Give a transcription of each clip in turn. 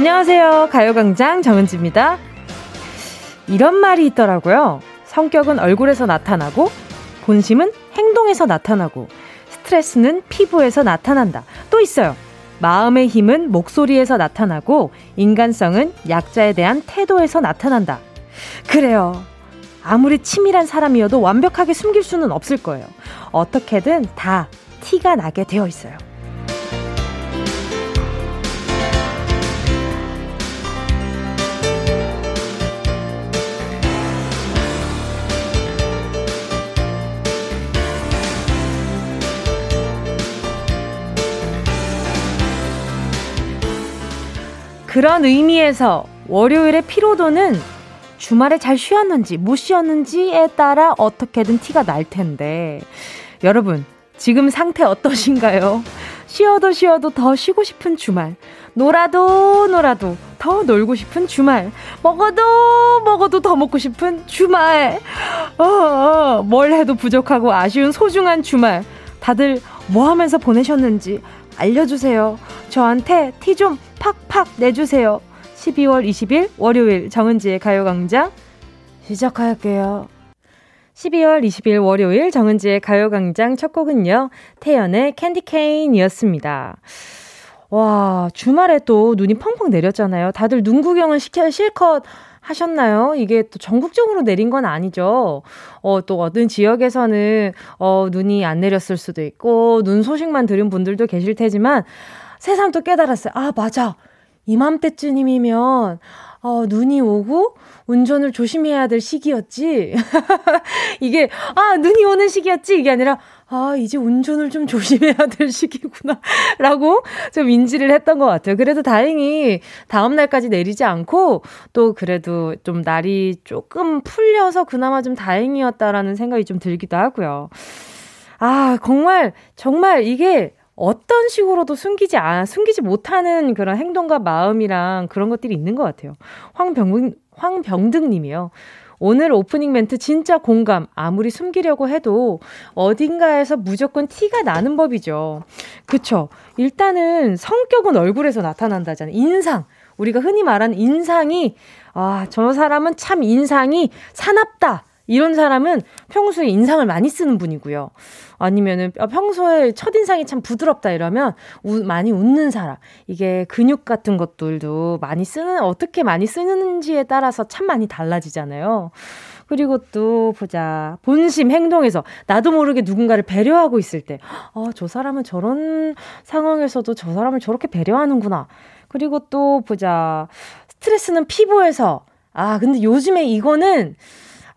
안녕하세요. 가요광장 정은지입니다. 이런 말이 있더라고요. 성격은 얼굴에서 나타나고, 본심은 행동에서 나타나고, 스트레스는 피부에서 나타난다. 또 있어요. 마음의 힘은 목소리에서 나타나고, 인간성은 약자에 대한 태도에서 나타난다. 그래요. 아무리 치밀한 사람이어도 완벽하게 숨길 수는 없을 거예요. 어떻게든 다 티가 나게 되어 있어요. 그런 의미에서 월요일의 피로도는 주말에 잘 쉬었는지 못 쉬었는지에 따라 어떻게든 티가 날 텐데. 여러분 지금 상태 어떠신가요? 쉬어도 쉬어도 더 쉬고 싶은 주말 놀아도 놀아도 더 놀고 싶은 주말 먹어도 먹어도 더 먹고 싶은 주말. 어, 어, 뭘 해도 부족하고 아쉬운 소중한 주말. 다들 뭐 하면서 보내셨는지 알려주세요 저한테 티 좀 팍팍 내주세요 12월 20일 월요일 정은지의 가요광장 시작할게요. 12월 20일 월요일 정은지의 가요광장 첫 곡은요. 태연의 캔디케인이었습니다. 와, 주말에 또 눈이 펑펑 내렸잖아요. 다들 눈 구경을 시켜 실컷 하셨나요? 이게 또 전국적으로 내린 건 아니죠. 어, 또 어떤 지역에서는 어, 눈이 안 내렸을 수도 있고, 눈 소식만 들은 분들도 계실 테지만, 새삼 또 깨달았어요. 아, 맞아. 이맘때쯤이면 어, 눈이 오고 운전을 조심해야 될 시기였지. 이게 아 눈이 오는 시기였지 이게 아니라 아 이제 운전을 좀 조심해야 될 시기구나 라고 좀 인지를 했던 것 같아요. 그래도 다행히 다음 날까지 내리지 않고 또 그래도 좀 날이 조금 풀려서 그나마 좀 다행이었다라는 생각이 좀 들기도 하고요. 아 정말 정말 이게 어떤 식으로도 숨기지 아, 숨기지 못하는 그런 행동과 마음이랑 그런 것들이 있는 것 같아요. 황병 황병등님이요. 오늘 오프닝 멘트 진짜 공감. 아무리 숨기려고 해도 어딘가에서 무조건 티가 나는 법이죠. 그쵸. 일단은 성격은 얼굴에서 나타난다잖아요. 인상. 우리가 흔히 말하는 인상이, 아, 저 사람은 참 인상이 사납다. 이런 사람은 평소에 인상을 많이 쓰는 분이고요. 아니면은 아, 평소에 첫인상이 참 부드럽다 이러면 우, 많이 웃는 사람. 이게 근육 같은 것들도 많이 쓰는, 어떻게 많이 쓰는지에 따라서 참 많이 달라지잖아요. 그리고 또 보자. 본심 행동에서 나도 모르게 누군가를 배려하고 있을 때, 아, 저 사람은 저런 상황에서도 저 사람을 저렇게 배려하는구나. 그리고 또 보자. 스트레스는 피부에서. 아, 근데 요즘에 이거는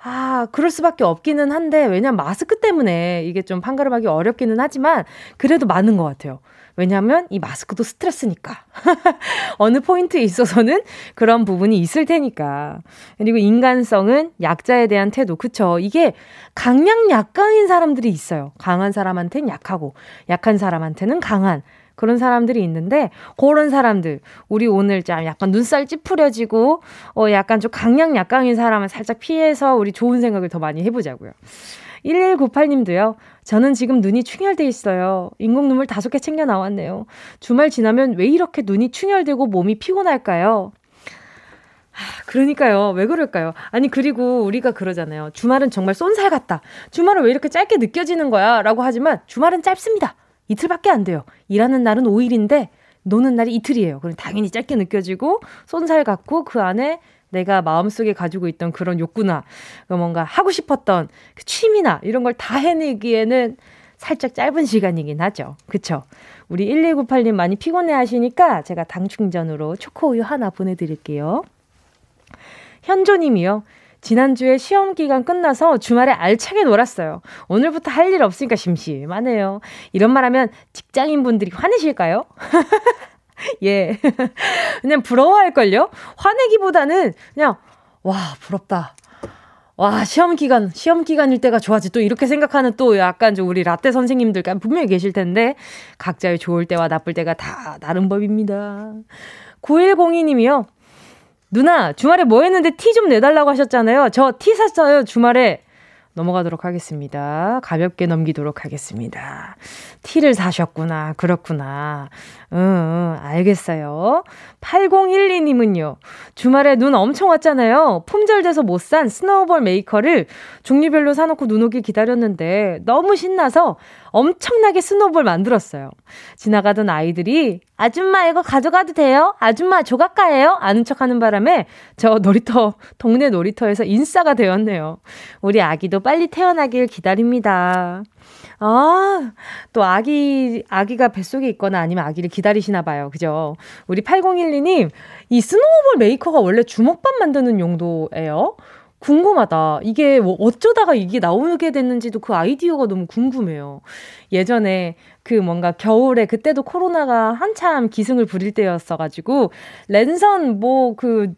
아, 그럴 수밖에 없기는 한데, 왜냐면 마스크 때문에 이게 좀 판가름하기 어렵기는 하지만, 그래도 많은 것 같아요. 왜냐면 이 마스크도 스트레스니까. 어느 포인트에 있어서는 그런 부분이 있을 테니까. 그리고 인간성은 약자에 대한 태도. 그쵸. 이게 강약 약강인 사람들이 있어요. 강한 사람한테는 약하고, 약한 사람한테는 강한. 그런 사람들이 있는데 그런 사람들 우리 오늘 좀 약간 눈살 찌푸려지고 어 약간 좀 강약 약강인 사람은 살짝 피해서 우리 좋은 생각을 더 많이 해보자고요. 1198님도요. 저는 지금 눈이 충혈돼 있어요. 인공 눈물 다섯 개 챙겨 나왔네요. 주말 지나면 왜 이렇게 눈이 충혈되고 몸이 피곤할까요? 하, 그러니까요. 왜 그럴까요? 아니, 그리고 우리가 그러잖아요. 주말은 정말 쏜살 같다. 주말은 왜 이렇게 짧게 느껴지는 거야? 라고 하지만 주말은 짧습니다. 이틀밖에 안 돼요. 일하는 날은 5일인데 노는 날이 이틀이에요. 그럼 당연히 짧게 느껴지고 손살 같고 그 안에 내가 마음속에 가지고 있던 그런 욕구나 그 뭔가 하고 싶었던 그 취미나 이런 걸 다 해내기에는 살짝 짧은 시간이긴 하죠. 그쵸? 우리 1198님 많이 피곤해 하시니까 제가 당 충전으로 초코우유 하나 보내드릴게요. 현조님이요. 지난주에 시험 기간 끝나서 주말에 알차게 놀았어요. 오늘부터 할 일 없으니까 심심하네요. 이런 말 하면 직장인 분들이 화내실까요? 예. 그냥 부러워할걸요? 화내기보다는 그냥, 와, 부럽다. 와, 시험 기간, 시험 기간일 때가 좋아지. 또 이렇게 생각하는 또 약간 좀 우리 라떼 선생님들 분명히 계실 텐데, 각자의 좋을 때와 나쁠 때가 다 다른 법입니다. 9102님이요. 누나, 주말에 뭐 했는데 티 좀 내달라고 하셨잖아요. 저 티 샀어요, 주말에. 넘어가도록 하겠습니다. 가볍게 넘기도록 하겠습니다. 티를 사셨구나. 그렇구나. 응, 응, 알겠어요. 8012님은요. 주말에 눈 엄청 왔잖아요. 품절돼서 못 산 snowball maker를 종류별로 사놓고 눈 오길 기다렸는데 너무 신나서 엄청나게 snowball 만들었어요. 지나가던 아이들이 아줌마 이거 가져가도 돼요? 아줌마 조각가예요? 아는 척 하는 바람에 저 놀이터, 동네 놀이터에서 인싸가 되었네요. 우리 아기도 빨리 태어나길 기다립니다. 아, 또 아기, 아기가 뱃속에 있거나 아니면 아기를 기다리시나 봐요. 그죠? 우리 8012님, 이 스노우볼 메이커가 원래 주먹밥 만드는 용도예요? 궁금하다. 이게 뭐 어쩌다가 이게 나오게 됐는지도 그 아이디어가 너무 궁금해요. 예전에 그 뭔가 겨울에 그때도 코로나가 한참 기승을 부릴 때였어가지고 랜선 뭐 그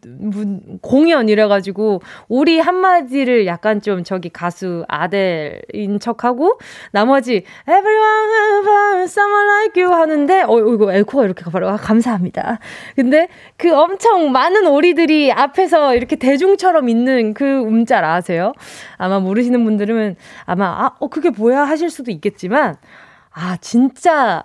공연 이래가지고 우리 한마디를 약간 좀 저기 가수 아델인 척하고 나머지 everyone about someone like you 하는데 어 이거 에코가 이렇게 가버려 아, 감사합니다. 근데 그 엄청 많은 오리들이 앞에서 이렇게 대중처럼 있는 그 음짤 아세요? 아마 모르시는 분들은 아마 아 어 그게 뭐야 하실 수도 있겠지만 아, 진짜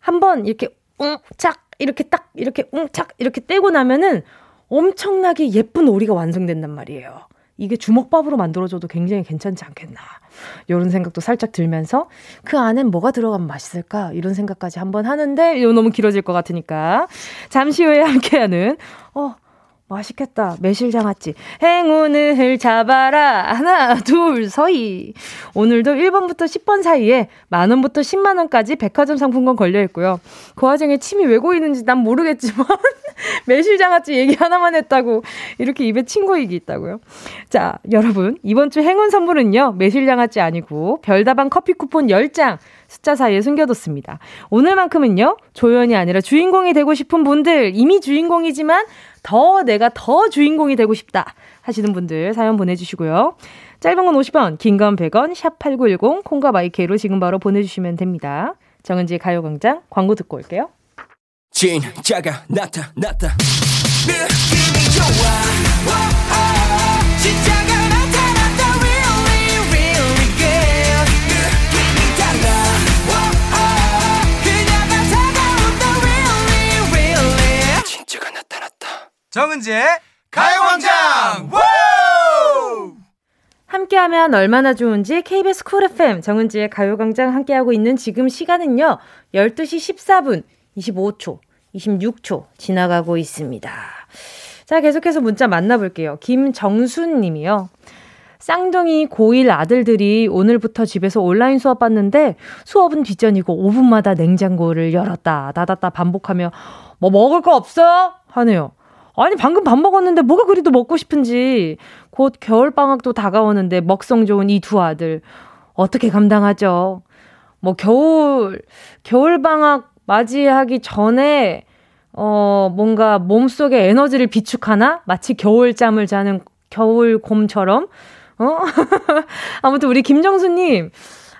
한번 이렇게 웅착 이렇게 딱 이렇게 웅착 이렇게 떼고 나면은 엄청나게 예쁜 오리가 완성된단 말이에요. 이게 주먹밥으로 만들어줘도 굉장히 괜찮지 않겠나. 이런 생각도 살짝 들면서 그 안엔 뭐가 들어가면 맛있을까? 이런 생각까지 한번 하는데 이거 너무 길어질 것 같으니까 잠시 후에 함께하는 어 맛있겠다. 매실장아찌. 행운을 잡아라. 하나, 둘, 서희. 오늘도 1번부터 10번 사이에 만원부터 10만원까지 백화점 상품권 걸려있고요. 그 와중에 침이 왜 고이는지 난 모르겠지만, 매실장아찌 얘기 하나만 했다고, 이렇게 입에 침 고이기 있다고요. 자, 여러분. 이번 주 행운 선물은요, 매실장아찌 아니고, 별다방 커피 쿠폰 10장. 숫자 사이에 숨겨뒀습니다. 오늘만큼은요, 조연이 아니라 주인공이 되고 싶은 분들, 이미 주인공이지만 더 내가 더 주인공이 되고 싶다 하시는 분들 사연 보내주시고요. 짧은 건 50원, 긴 건 100원, 샵 8910, 콩과 마이케이로 지금 바로 보내주시면 됩니다. 정은지의 가요광장 광고 듣고 올게요. 진짜가 나타났다. 느낌이 좋아. 정은지의 가요광장 함께하면 얼마나 좋은지 KBS 쿨 FM 정은지의 가요광장 함께하고 있는 지금 시간은요 12시 14분 25초 26초 지나가고 있습니다. 자 계속해서 문자 만나볼게요. 김정순 님이요. 쌍둥이 고1 아들들이 오늘부터 집에서 온라인 수업 받는데 수업은 뒷전이고 5분마다 냉장고를 열었다 닫았다 반복하며 뭐 먹을 거 없어? 하네요. 아니, 방금 밥 먹었는데 뭐가 그리도 먹고 싶은지. 곧 겨울 방학도 다가오는데 먹성 좋은 이 두 아들. 어떻게 감당하죠? 뭐, 겨울, 겨울 방학 맞이하기 전에, 어, 뭔가 몸속에 에너지를 비축하나? 마치 겨울잠을 자는 겨울곰처럼? 어? 아무튼 우리 김정수님,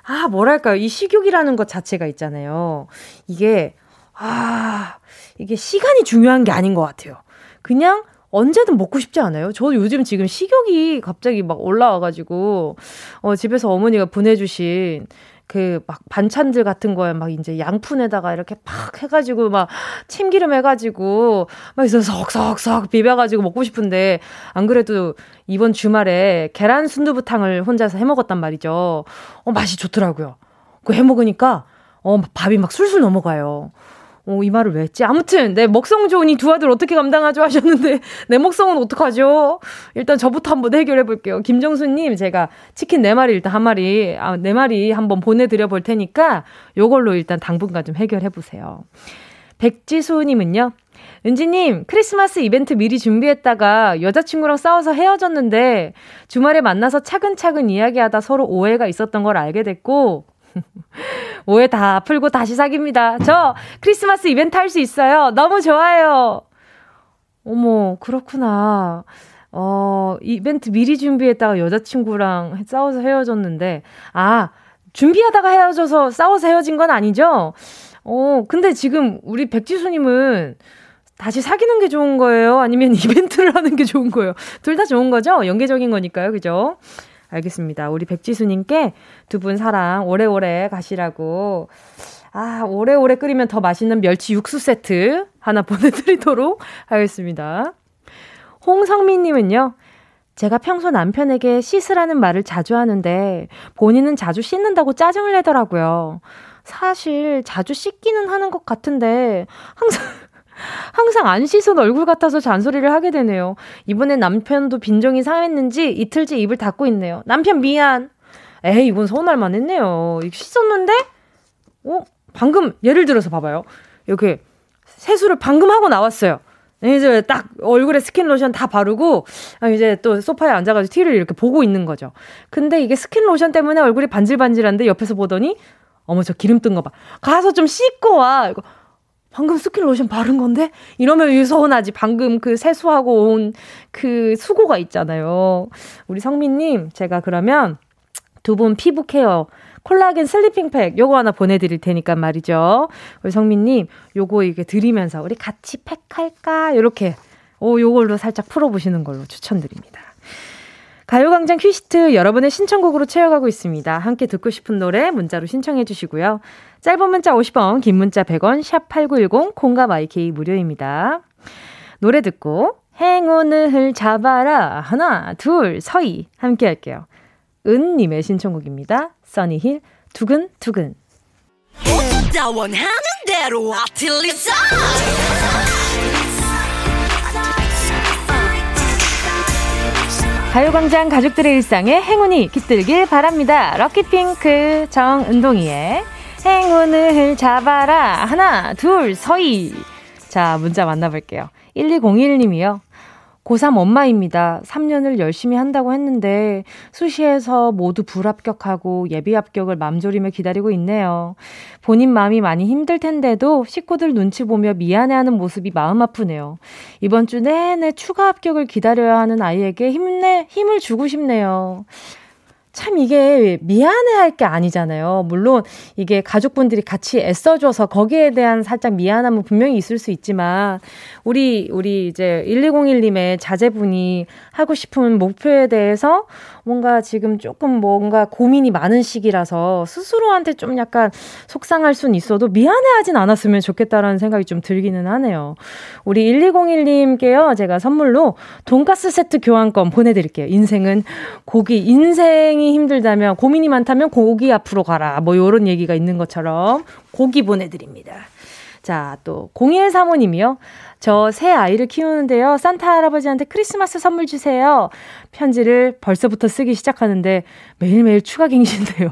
아, 뭐랄까요. 이 식욕이라는 것 자체가 있잖아요. 이게, 아, 이게 시간이 중요한 게 아닌 것 같아요. 그냥 언제든 먹고 싶지 않아요? 저 요즘 지금 식욕이 갑자기 막 올라와가지고, 어, 집에서 어머니가 보내주신 그 막 반찬들 같은 거에 막 이제 양푼에다가 이렇게 팍 해가지고 막 참기름 해가지고 막 있어 석석석 비벼가지고 먹고 싶은데 안 그래도 이번 주말에 계란 순두부탕을 혼자서 해 먹었단 말이죠. 어, 맛이 좋더라고요. 그 해 먹으니까 어, 밥이 막 술술 넘어가요. 어, 이 말을 왜 했지? 아무튼, 내 먹성 좋은 이 두 아들 어떻게 감당하죠? 하셨는데, 내 먹성은 어떡하죠? 일단 저부터 한번 해결해 볼게요. 김정수님, 제가 치킨 네 마리 일단 한 마리, 아, 네 마리 한번 보내드려 볼 테니까, 요걸로 일단 당분간 좀 해결해 보세요. 백지수님은요, 은지님, 크리스마스 이벤트 미리 준비했다가 여자친구랑 싸워서 헤어졌는데, 주말에 만나서 차근차근 이야기하다 서로 오해가 있었던 걸 알게 됐고, 오해 다 풀고 다시 사깁니다. 저 크리스마스 이벤트 할 수 있어요. 너무 좋아요. 어머, 그렇구나. 어, 이벤트 미리 준비했다가 여자친구랑 싸워서 헤어졌는데, 아, 준비하다가 헤어져서 싸워서 헤어진 건 아니죠? 어, 근데 지금 우리 백지수님은 다시 사귀는 게 좋은 거예요? 아니면 이벤트를 하는 게 좋은 거예요? 둘 다 좋은 거죠? 연계적인 거니까요. 그죠? 알겠습니다. 우리 백지수님께 두 분 사랑 오래오래 가시라고. 아, 오래오래 끓이면 더 맛있는 멸치 육수 세트 하나 보내드리도록 하겠습니다. 홍성민님은요, 제가 평소 남편에게 씻으라는 말을 자주 하는데 본인은 자주 씻는다고 짜증을 내더라고요. 사실 자주 씻기는 하는 것 같은데 항상 항상 안 씻은 얼굴 같아서 잔소리를 하게 되네요. 이번엔 남편도 빈정이 상했는지 이틀째 입을 닫고 있네요. 남편 미안. 에이, 이건 서운할 만했네요. 씻었는데? 어? 방금, 예를 들어서 봐봐요. 이렇게 세수를 방금 하고 나왔어요. 이제 딱 얼굴에 스킨 로션 다 바르고 아, 이제 또 소파에 앉아가지고 티비를 이렇게 보고 있는 거죠. 근데 이게 스킨 로션 때문에 얼굴이 반질반질한데 옆에서 보더니 어머 저 기름 뜬 거 봐. 가서 좀 씻고 와. 이거 방금 스킨 로션 바른 건데? 이러면 유서운하지. 방금 그 세수하고 온 그 수고가 있잖아요. 우리 성민님, 제가 그러면 두 분 피부 케어, 콜라겐 sleeping pack 요거 하나 보내드릴 테니까 말이죠. 우리 성민님, 요거 이게 드리면서 우리 같이 팩 할까? 요렇게, 오, 요걸로 살짝 풀어보시는 걸로 추천드립니다. 가요광장 퀴시트 여러분의 신청곡으로 채워가고 있습니다. 함께 듣고 싶은 노래 문자로 신청해 주시고요. 짧은 문자 50원, 긴 문자 100원, 샵 8910, 콩과 마이케이 무료입니다. 노래 듣고 행운을 잡아라 하나 둘 서희 함께 할게요. 은님의 신청곡입니다. 써니힐 두근두근 가요광장 가족들의 일상에 행운이 깃들길 바랍니다. 럭키핑크 정은동이의 행운을 잡아라. 하나, 둘, 서희. 자, 문자 만나볼게요. 1201님이요. 고3 엄마입니다. 3년을 열심히 한다고 했는데 수시에서 모두 불합격하고 예비 합격을 맘졸이며 기다리고 있네요. 본인 마음이 많이 힘들 텐데도 식구들 눈치 보며 미안해하는 모습이 마음 아프네요. 이번 주 내내 추가 합격을 기다려야 하는 아이에게 힘내 힘을 주고 싶네요. 참 이게 미안해 할 게 아니잖아요. 물론 이게 가족분들이 같이 애써줘서 거기에 대한 살짝 미안함은 분명히 있을 수 있지만 우리, 우리 이제 1201님의 자제분이 하고 싶은 목표에 대해서 뭔가 지금 조금 뭔가 고민이 많은 시기라서 스스로한테 좀 약간 속상할 순 있어도 미안해하진 않았으면 좋겠다라는 생각이 좀 들기는 하네요. 우리 1201님께요. 제가 선물로 돈가스 세트 교환권 보내드릴게요. 인생은 고기, 인생이 힘들다면 고민이 많다면 고기 앞으로 가라. 뭐 요런 얘기가 있는 것처럼 고기 보내드립니다. 자, 또 0135님이요. 저 새 아이를 키우는데요. 산타 할아버지한테 크리스마스 선물 주세요. 편지를 벌써부터 쓰기 시작하는데 매일매일 추가 갱신돼요.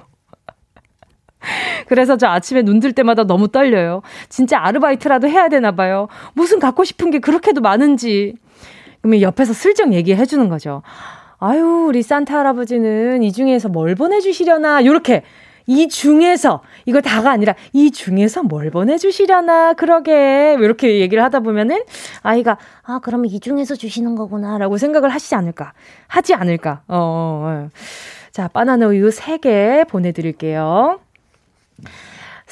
그래서 저 아침에 눈 뜰 때마다 너무 떨려요. 진짜 아르바이트라도 해야 되나 봐요. 무슨 갖고 싶은 게 그렇게도 많은지. 그러면 옆에서 슬쩍 얘기해 주는 거죠. 아유, 우리 산타 할아버지는 이 중에서 뭘 보내주시려나, 요렇게. 이 중에서, 이거 다가 아니라, 이 중에서 뭘 보내주시려나, 그러게. 이렇게 얘기를 하다 보면은, 아이가, 아, 그러면 이 중에서 주시는 거구나, 라고 생각을 하시지 않을까. 하지 않을까. 어, 어. 어. 자, 바나나 우유 3개 보내드릴게요.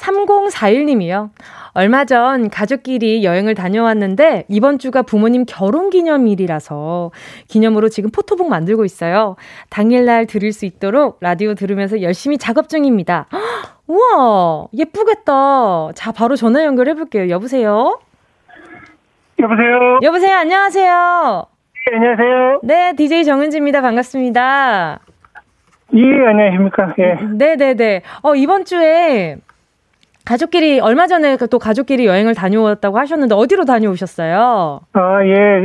3041님이요. 얼마 전 가족끼리 여행을 다녀왔는데 이번 주가 부모님 결혼 기념일이라서 기념으로 지금 포토북 만들고 있어요. 당일날 들을 수 있도록 라디오 들으면서 열심히 작업 중입니다. 우와, 예쁘겠다. 자, 바로 전화 연결해 볼게요. 여보세요? 여보세요? 여보세요? 안녕하세요? 네, 안녕하세요? 네, DJ 정은지입니다. 반갑습니다. 예, 안녕하십니까? 예. 네네네. 어, 이번 주에 가족끼리 얼마 전에 또 가족끼리 여행을 다녀왔다고 하셨는데 어디로 다녀오셨어요? 아, 예.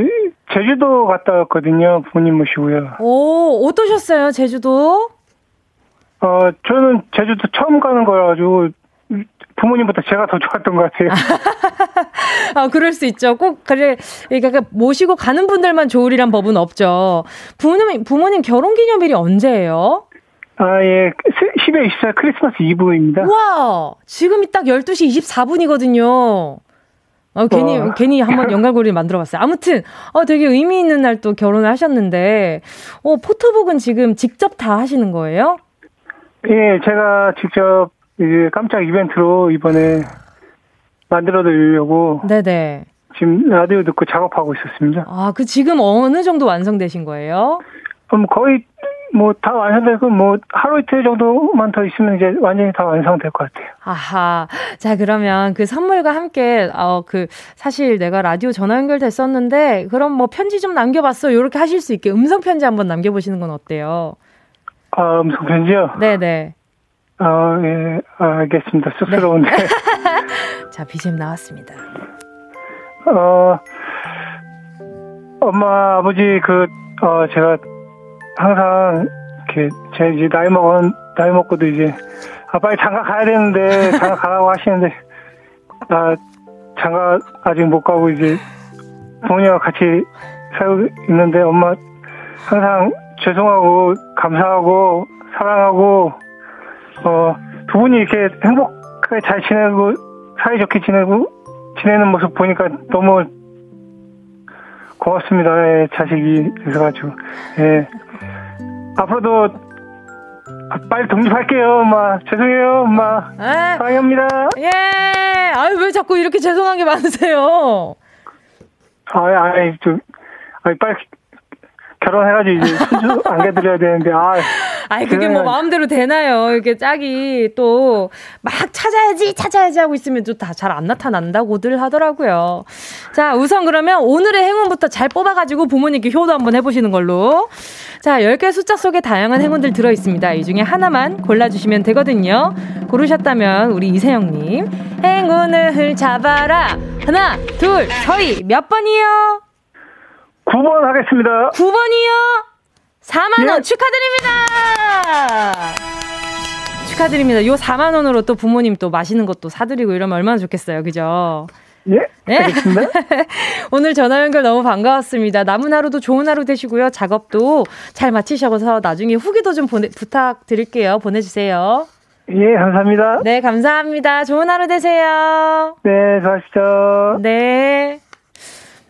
제주도 갔다 왔거든요. 부모님 모시고요. 오, 어떠셨어요? 제주도? 어, 저는 제주도 처음 가는 거라 가지고 부모님보다 제가 더 좋았던 것 같아요. 아, 그럴 수 있죠. 꼭, 그래, 그러니까 모시고 가는 분들만 좋으리란 법은 없죠. 부모님, 부모님 결혼 기념일이 언제예요? 아, 예. 10월 24일 크리스마스 이브입니다. 와, 지금이 딱 12시 24분이거든요. 어, 괜히, 와. 괜히 한번 연결고리를 만들어 봤어요. 아무튼, 어, 되게 의미 있는 날 또 결혼을 하셨는데, 어, 포토북은 지금 직접 다 하시는 거예요? 예, 제가 직접 이제 깜짝 이벤트로 이번에 만들어 드리려고. 네네. 지금 라디오 듣고 작업하고 있었습니다. 아, 그 지금 어느 정도 완성되신 거예요? 음, 거의 뭐 다 완성되고 뭐 하루 이틀 정도만 더 있으면 이제 완전히 다 완성될 것 같아요. 아하. 자, 그러면 그 선물과 함께 어 그 사실 내가 라디오 전화 연결됐었는데 그럼 뭐 편지 좀 남겨 봤어. 요렇게 하실 수 있게 음성 편지 한번 남겨 보시는 건 어때요? 아, 음성 편지요? 네, 네. 아, 예. 알겠습니다. 쑥스러운데. 네. 자, BGM 나왔습니다. 어 엄마, 아버지 그 어, 제가 항상 이렇게 제 이제 나이 먹은 나이 먹고도 이제 아 빨리 장가 가야 되는데 장가 가라고 하시는데 나 장가 아직 못 가고 이제 부모님과 같이 살고 있는데 엄마 항상 죄송하고 감사하고 사랑하고 어 두 분이 이렇게 행복하게 잘 지내고 사이좋게 지내고 지내는 모습 보니까 너무 고맙습니다. 예, 자식이 있어가지고. 예. 앞으로도 빨리 독립할게요, 엄마. 죄송해요, 엄마. 에? 네. 사랑합니다. 예. 아유, 왜 자꾸 이렇게 죄송한 게 많으세요? 아, 아이, 좀, 아이, 빨리 결혼해가지고 이제 손주 안겨드려야 되는데, 아. 아이, 그게 뭐 마음대로 되나요? 이렇게 짝이 또 막 찾아야지, 찾아야지 하고 있으면 또 다 잘 안 나타난다고들 하더라고요. 자, 우선 그러면 오늘의 행운부터 잘 뽑아가지고 부모님께 효도 한번 해보시는 걸로. 자, 10개 숫자 속에 다양한 행운들 들어있습니다. 이 중에 하나만 골라주시면 되거든요. 고르셨다면 우리 이세영님. 행운을 잡아라. 하나, 둘, 서희. 몇 번이요? 9번 하겠습니다. 9번이요? 4만원 예. 축하드립니다! 축하드립니다. 요 4만원으로 또 부모님 또 맛있는 것도 사드리고 이러면 얼마나 좋겠어요. 그죠? 예. 네. 오늘 전화 연결 너무 반가웠습니다. 남은 하루도 좋은 하루 되시고요. 작업도 잘 마치셔서 나중에 후기도 좀 보내, 부탁드릴게요. 보내주세요. 예, 감사합니다. 네, 감사합니다. 좋은 하루 되세요. 네, 수고하십시오. 네.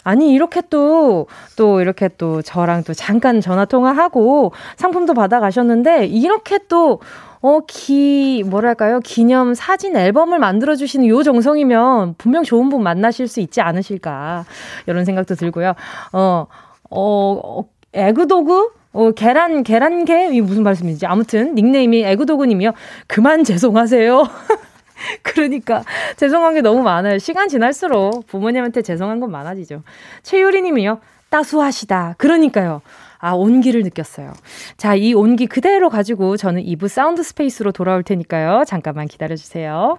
아니, 이렇게 또, 또 이렇게 또 저랑 또 잠깐 전화 통화하고 상품도 받아 가셨는데, 이렇게 또, 어, 기, 뭐랄까요. 기념 사진 앨범을 만들어주시는 요 정성이면 분명 좋은 분 만나실 수 있지 않으실까. 이런 생각도 들고요. 어, 어, 어 에그도그? 어, 계란, 계란개? 이 무슨 말씀이지? 아무튼, 닉네임이 에그도그님이요. 그만 죄송하세요. 그러니까 죄송한 게 너무 많아요. 시간 지날수록 부모님한테 죄송한 건 많아지죠. 최유리 님이요. 따수하시다. 그러니까요. 아, 온기를 느꼈어요. 자, 이 온기 그대로 가지고 저는 2부 Sound Space로 돌아올 테니까요. 잠깐만 기다려 주세요.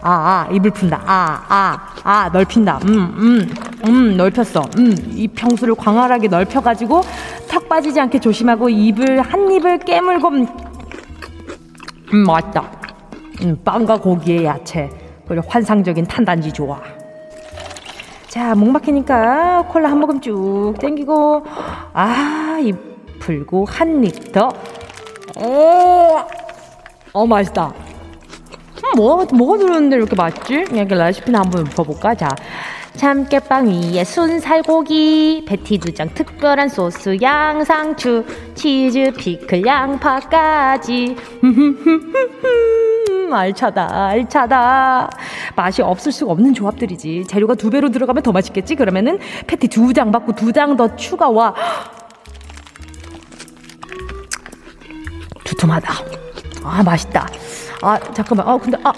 아, 아, 입을 푼다. 아, 아, 아, 넓힌다. 음, 음, 음, 넓혔어. 음, 이 평수를 광활하게 넓혀가지고 턱 빠지지 않게 조심하고 입을, 한 입을 깨물고, 음, 음 맛있다. 음, 빵과 고기의 야채. 그리고 환상적인 탄단지 좋아. 자, 목 막히니까 콜라 한 모금 쭉 땡기고, 아, 입 풀고 한 입 더. 오, 어, 맛있다. 음, 뭐가, 뭐가 들었는데 이렇게 맛있지? 이렇게 레시피나 한번 읊어볼까? 자, 참깨빵 위에 순살고기, 패티 두장 특별한 소스, 양상추, 치즈, 피클, 양파까지. 알차다, 알차다. 맛이 없을 수가 없는 조합들이지. 재료가 두 배로 들어가면 더 맛있겠지? 그러면은 패티 두 장 받고 두 장 더 추가와. 두툼하다. 아, 맛있다. 아, 잠깐만. 아, 근데, 아,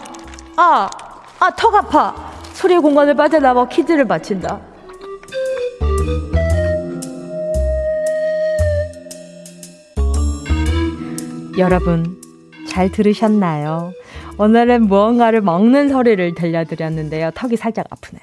아, 아, 턱 아파. 소리의 공간을 빠져나와 퀴즈를 마친다. 여러분, 잘 들으셨나요? 오늘은 무언가를 먹는 소리를 들려드렸는데요. 턱이 살짝 아프네요.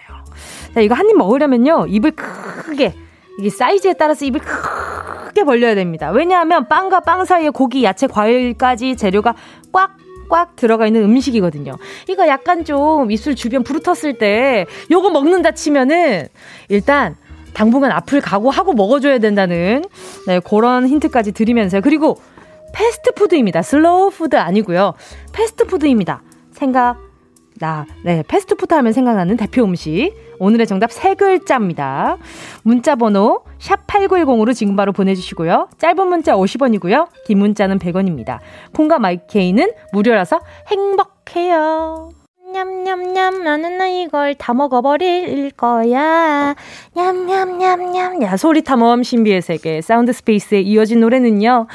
자, 이거 한 입 먹으려면요, 입을 크게, 이게 사이즈에 따라서 입을 크게 벌려야 됩니다. 왜냐하면 빵과 빵 사이에 고기, 야채, 과일까지 재료가 꽉꽉 들어가 있는 음식이거든요. 이거 약간 좀 입술 주변 부르텄을 때 요거 먹는다 치면은 일단 당분간 아픔을 각오하고 먹어줘야 된다는 네, 그런 힌트까지 드리면서요. 그리고 패스트푸드입니다. 슬로우 푸드 아니고요. 패스트푸드입니다. 생각 나, 네, 패스트푸드 하면 생각나는 대표 음식. 오늘의 정답 세 글자입니다. 문자 번호 샵8910으로 지금 바로 보내주시고요. 짧은 문자 50원이고요. 긴 문자는 100원입니다. 콩과 마이케이는 무료라서 행복해요. 냠냠냠 나는 나 이걸 다 먹어버릴 거야. 냠냠냠냠. 야 소리 탐험 신비의 세계. Sound Space에 이어진 노래는요.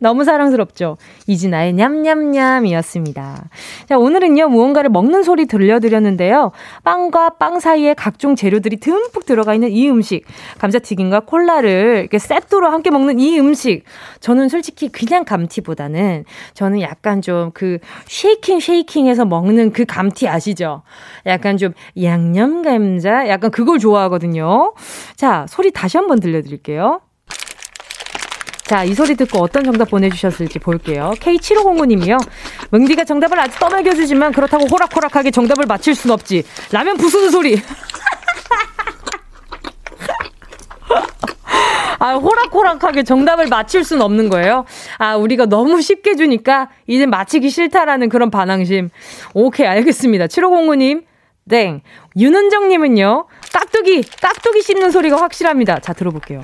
너무 사랑스럽죠? 이진아의 냠냠냠이었습니다. 자 오늘은요 무언가를 먹는 소리 들려드렸는데요. 빵과 빵 사이에 각종 재료들이 듬뿍 들어가 있는 이 음식. 감자튀김과 콜라를 이렇게 세트로 함께 먹는 이 음식. 저는 솔직히 그냥 감튀보다는 저는 약간 좀 그 쉐이킹 쉐이킹해서 먹는 그 감튀 아시죠? 약간 좀 양념 감자? 약간 그걸 좋아하거든요. 자, 소리 다시 한번 들려 드릴게요. 자, 이 소리 듣고 어떤 정답 보내주셨을지 볼게요. K7509님이요. 뭉디가 정답을 아주 떠먹여주지만 그렇다고 호락호락하게 정답을 맞힐 순 없지. 라면 부수는 소리. 아, 호락호락하게 정답을 맞힐 수는 없는 거예요. 아, 우리가 너무 쉽게 주니까 이제 맞히기 싫다라는 그런 반항심. 오케이, 알겠습니다. 7509님, 땡. 윤은정님은요, 깍두기, 깍두기 씹는 소리가 확실합니다. 자, 들어볼게요.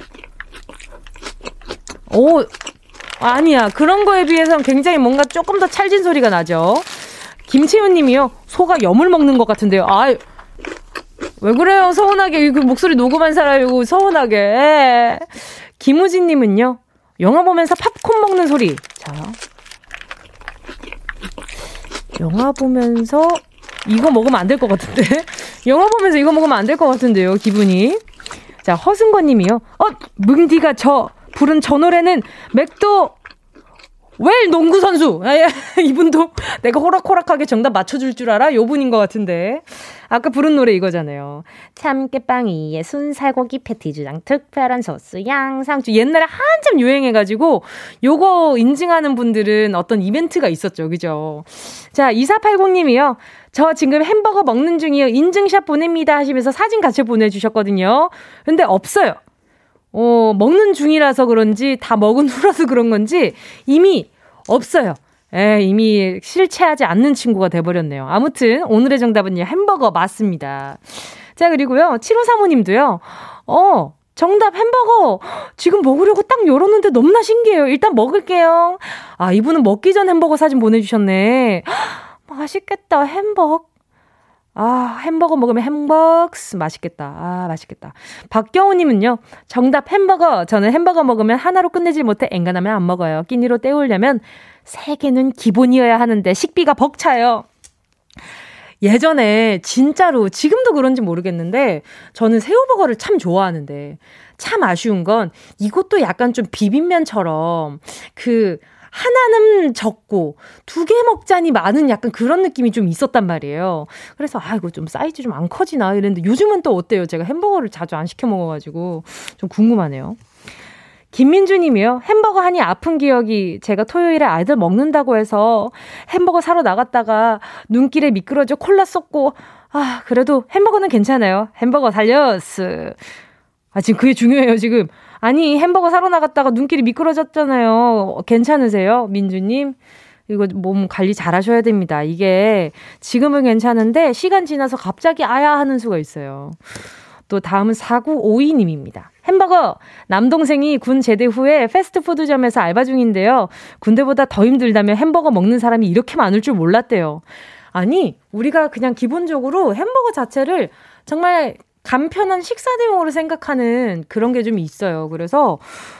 오, 아니야. 그런 거에 비해서는 굉장히 뭔가 조금 더 찰진 소리가 나죠. 김채윤 님이요. 소가 염을 먹는 것 같은데요. 아, 왜 그래요? 서운하게. 그 목소리 녹음한 사람이고, 서운하게. 김우진님은요, 영화 보면서 팝콘 먹는 소리. 자. 영화 보면서 이거 먹으면 안 될 것 같은데? 영화 보면서 이거 먹으면 안 될 것 같은데요, 기분이. 자, 허승권 님이요. 어, 뭉디가 저, 부른 저 노래는 맥도 웰 농구 선수. 아, 예. 이분도 내가 호락호락하게 정답 맞춰줄 줄 알아? 요 분인 것 같은데. 아까 부른 노래 이거잖아요. 참깨빵 위에 순살고기 패티주장 특별한 소스 양상추. 옛날에 한참 유행해가지고 요거 인증하는 분들은 어떤 이벤트가 있었죠. 그죠? 자, 2480님이요. 저 지금 햄버거 먹는 중이요. 인증샷 보냅니다 하시면서 사진 같이 보내주셨거든요. 근데 없어요. 어, 먹는 중이라서 그런지 다 먹은 후라서 그런 건지 이미 없어요. 에, 이미 실체하지 않는 친구가 돼버렸네요. 아무튼 오늘의 정답은요. 햄버거 맞습니다. 자, 그리고요. 7535님도요. 어, 정답 햄버거 지금 먹으려고 딱 열었는데 너무나 신기해요. 일단 먹을게요. 아, 이분은 먹기 전 햄버거 사진 보내주셨네. 맛있겠다. 햄버거. 아, 햄버거 먹으면 햄버스 맛있겠다. 아, 맛있겠다. 박경우 님은요, 정답 햄버거. 저는 햄버거 먹으면 하나로 끝내지 못해 앵간하면 안 먹어요. 끼니로 때우려면 세 개는 기본이어야 하는데 식비가 벅차요. 예전에 진짜로 지금도 그런지 모르겠는데 저는 새우버거를 참 좋아하는데 참 아쉬운 건 이것도 약간 좀 비빔면처럼 그 하나는 적고 두 개 먹자니 많은 약간 그런 느낌이 좀 있었단 말이에요. 그래서 아 이거 좀 사이즈 좀 안 커지나 이랬는데 요즘은 또 어때요? 제가 햄버거를 자주 안 시켜 먹어가지고 좀 궁금하네요. 김민주 님이요. 햄버거 하니 아픈 기억이 제가 토요일에 아이들 먹는다고 해서 햄버거 사러 나갔다가 눈길에 미끄러져 콜라 쏟고 아, 그래도 햄버거는 괜찮아요. 햄버거 살렸어. 아, 지금 그게 중요해요, 지금. 아니, 햄버거 사러 나갔다가 눈길이 미끄러졌잖아요. 괜찮으세요? 민주님? 이거 몸 관리 잘 하셔야 됩니다. 이게 지금은 괜찮은데 시간 지나서 갑자기 아야 하는 수가 있어요. 또 다음은 4952님입니다. 햄버거! 남동생이 군 제대 후에 패스트푸드점에서 알바 중인데요. 군대보다 더 힘들다며 햄버거 먹는 사람이 이렇게 많을 줄 몰랐대요. 아니, 우리가 그냥 기본적으로 햄버거 자체를 정말 간편한 식사 대용으로 생각하는 그런 게 좀 있어요. 그래서,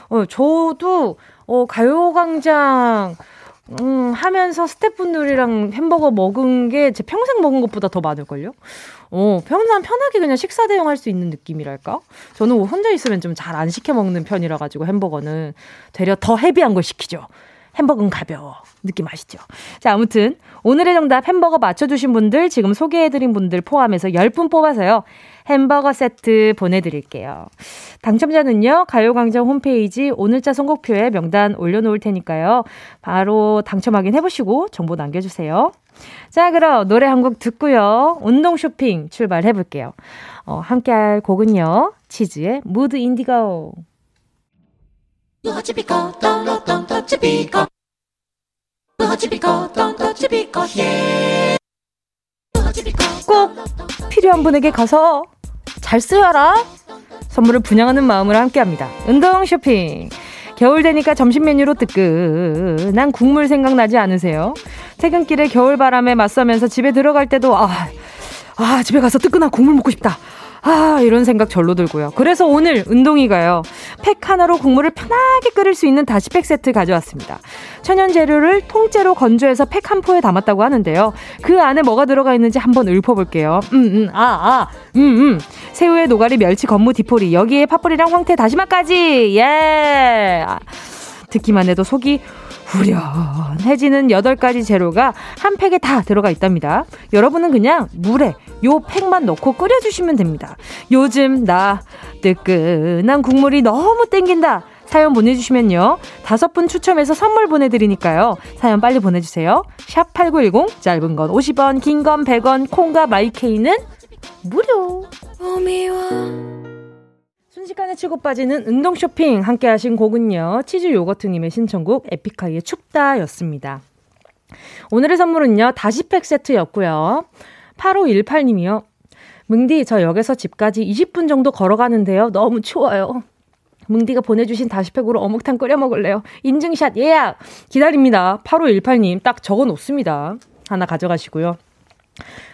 어, 저도, 어, 가요광장, 음, 하면서 스태프분들이랑 햄버거 먹은 게 제 평생 먹은 것보다 더 많을걸요? 어, 평상 편하게 그냥 식사 대용할 수 있는 느낌이랄까? 저는 혼자 있으면 좀 잘 안 시켜 먹는 편이라 가지고 햄버거는 되려 더 heavy한 걸 시키죠. 햄버거는 가벼워. 느낌 아시죠? 자, 아무튼 오늘의 정답 햄버거 맞춰주신 분들 지금 소개해드린 분들 포함해서 10분 뽑아서요. 햄버거 세트 보내드릴게요. 당첨자는요, 가요광장 홈페이지 오늘자 선곡표에 명단 올려놓을 테니까요. 바로 당첨 확인해보시고 정보 남겨주세요. 자, 그럼 노래 한 곡 듣고요. 운동 쇼핑 출발해볼게요. 어, 함께 할 곡은요, 치즈의 Mood Indigo. 꼭 필요한 분에게 가서 잘 쓰여라. 선물을 분양하는 마음으로 함께합니다. 운동 쇼핑. 겨울 되니까 점심 메뉴로 뜨끈한 국물 생각나지 않으세요? 퇴근길에 겨울 바람에 맞서면서 집에 들어갈 때도 아, 아 집에 가서 뜨끈한 국물 먹고 싶다. 아, 이런 생각 절로 들고요. 그래서 오늘 운동이가요. 팩 하나로 국물을 편하게 끓일 수 있는 다시팩 세트 가져왔습니다. 천연 재료를 통째로 건조해서 팩 한 포에 담았다고 하는데요. 그 안에 뭐가 들어가 있는지 한번 읊어볼게요. 음, 음, 아, 아, 음, 음. 새우에 노가리, 멸치, 건무, 디포리, 여기에 파뿌리랑 황태, 다시마까지! 예! 듣기만 해도 속이 후련해지는 8가지 재료가 한 팩에 다 들어가 있답니다. 여러분은 그냥 물에 요 팩만 넣고 끓여주시면 됩니다. 요즘 나 뜨끈한 국물이 너무 땡긴다. 사연 보내주시면요. 다섯 분 추첨해서 선물 보내드리니까요. 사연 빨리 보내주세요. 샵 8910, 짧은 건 50원, 긴 건 100원, 콩과 마이케이는 무료. 순식간에 치고 빠지는 운동 쇼핑 함께 하신 곡은요. 치즈 요거트님의 신청곡 에픽하이의 춥다였습니다. 오늘의 선물은요. 다시팩 세트였고요. 8518님이요. 뭉디, 저 역에서 집까지 20분 정도 걸어가는데요. 너무 추워요. 뭉디가 보내주신 다시팩으로 어묵탕 끓여 먹을래요. 인증샷 예약! 기다립니다. 8518님 딱 적어 놓습니다. 하나 가져가시고요.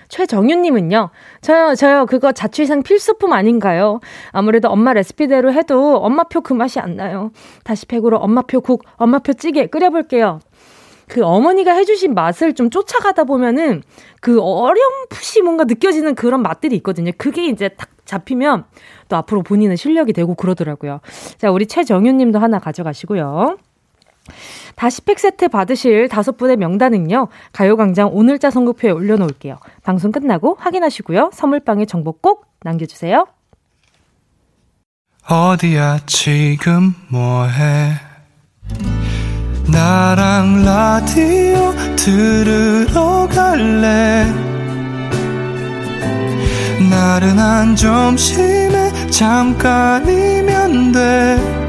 최정윤님은요, 저요, 저요, 그거 자취생 필수품 아닌가요? 아무래도 엄마 레시피대로 해도 엄마표 그 맛이 안 나요. 다시 팩으로 엄마표 국, 엄마표 찌개 끓여볼게요. 그 어머니가 해주신 맛을 좀 쫓아가다 보면은 그 어렴풋이 뭔가 느껴지는 그런 맛들이 있거든요. 그게 이제 딱 잡히면 또 앞으로 본인은 실력이 되고 그러더라고요. 자, 우리 최정윤 님도 하나 가져가시고요. 다시 팩 세트 받으실 다섯 분의 명단은요, 가요광장 오늘자 선곡표에 올려놓을게요. 방송 끝나고 확인하시고요. 선물방에 정보 꼭 남겨주세요. 어디야, 지금 뭐해? 나랑 라디오 들으러 갈래? 나른한 점심에 잠깐이면 돼.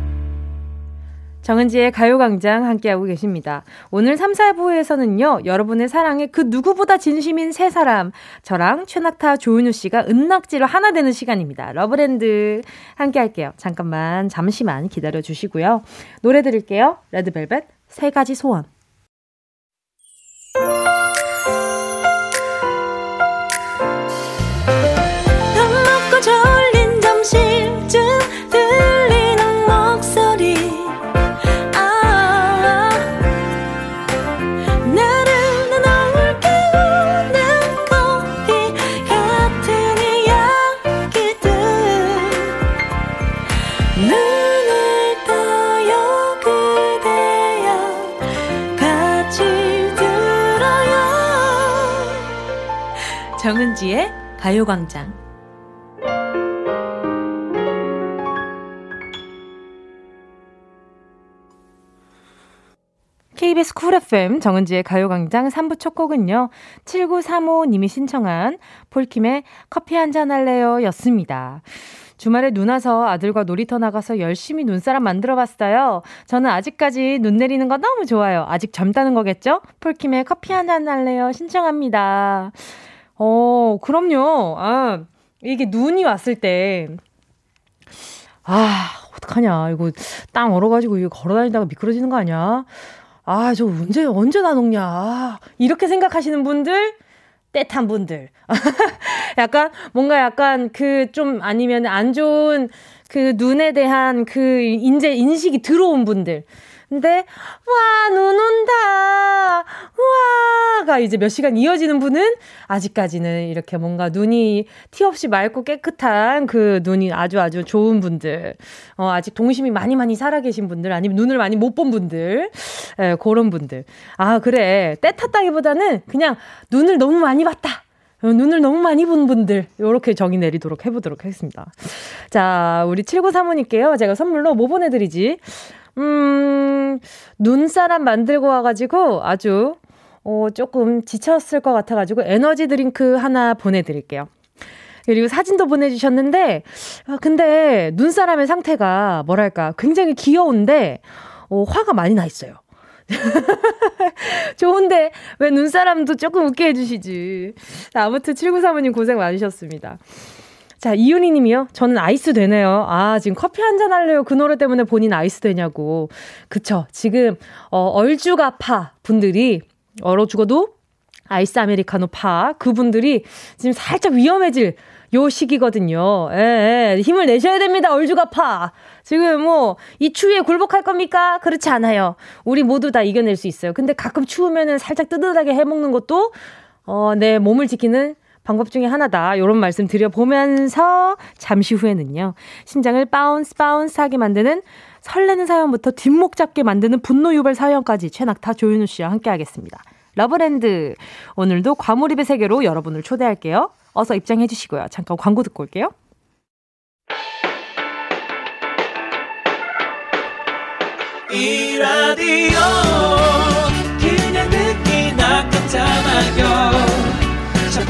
정은지의 가요광장 함께하고 계십니다. 오늘 3, 4부에서는요, 여러분의 사랑에 그 누구보다 진심인 세 사람, 저랑 최낙타 조은유 씨가 은낙지로 하나 되는 시간입니다. 러브랜드 함께 할게요. 잠깐만, 잠시만 기다려 주시고요. 노래 들을게요. 레드벨벳, 세 가지 소원. 정은지의 가요광장 KBS 쿨 FM 정은지의 가요광장 3부 첫 곡은요. 7935님이 신청한 폴킴의 커피 한 잔 할래요 였습니다. 주말에 눈 와서 아들과 놀이터 나가서 열심히 눈사람 만들어 봤어요. 저는 아직까지 눈 내리는 거 너무 좋아요. 아직 젊다는 거겠죠? 폴킴의 커피 한 잔 할래요 신청합니다. 어, 그럼요. 아, 이게 눈이 왔을 때, 아, 어떡하냐. 이거 땅 얼어가지고 이거 걸어 다니다가 미끄러지는 거 아니야? 아, 저 언제, 언제 나 녹냐. 아, 이렇게 생각하시는 분들, 떼탄 분들. 약간, 뭔가 약간 그 좀 아니면 안 좋은 그 눈에 대한 그 인제 인식이 들어온 분들. 근데 와, 눈 온다. 우와가 이제 몇 시간 이어지는 분은 아직까지는 이렇게 뭔가 눈이 티 없이 맑고 깨끗한 그 눈이 아주 아주 좋은 분들. 어, 아직 동심이 많이 많이 살아계신 분들 아니면 눈을 많이 못 본 분들. 예, 그런 분들. 아, 그래. 때 탔다기보다는 그냥 눈을 너무 많이 봤다. 어, 눈을 너무 많이 본 분들, 요렇게 정의 내리도록 해보도록 하겠습니다. 자, 우리 7935님께요. 제가 선물로 뭐 보내드리지? 음, 눈사람 만들고 와가지고 아주, 어, 조금 지쳤을 것 같아가지고 energy drink 하나 보내드릴게요. 그리고 사진도 보내주셨는데, 아, 근데 눈사람의 상태가 뭐랄까, 굉장히 귀여운데, 어, 화가 많이 나 있어요. 좋은데, 왜 눈사람도 조금 웃게 해주시지. 아무튼 7935님 고생 많으셨습니다. 자, 이윤희 님이요. 저는 아이스 되네요. 아, 지금 커피 한 잔 할래요. 그 노래 때문에 본인 아이스 되냐고. 그쵸. 지금, 어, 얼주가 파 분들이 얼어 죽어도 아이스 아메리카노 파 그분들이 지금 살짝 위험해질 요 시기거든요. 예, 예, 힘을 내셔야 됩니다. 얼주가 파. 지금 뭐, 이 추위에 굴복할 겁니까? 그렇지 않아요. 우리 모두 다 이겨낼 수 있어요. 근데 가끔 추우면은 살짝 뜨뜻하게 해먹는 것도, 어, 내 몸을 지키는 방법 중에 하나다. 요런 말씀 드려보면서 잠시 후에는요. 심장을 bounce bounce 하게 만드는 설레는 사연부터 뒷목 잡게 만드는 분노 유발 사연까지 최낙타 조윤우 씨와 함께 하겠습니다. Love Land. 오늘도 과몰입의 세계로 여러분을 초대할게요. 어서 입장해 주시고요. 잠깐 광고 듣고 올게요. 이 라디오 그냥 듣기나 깜짝마요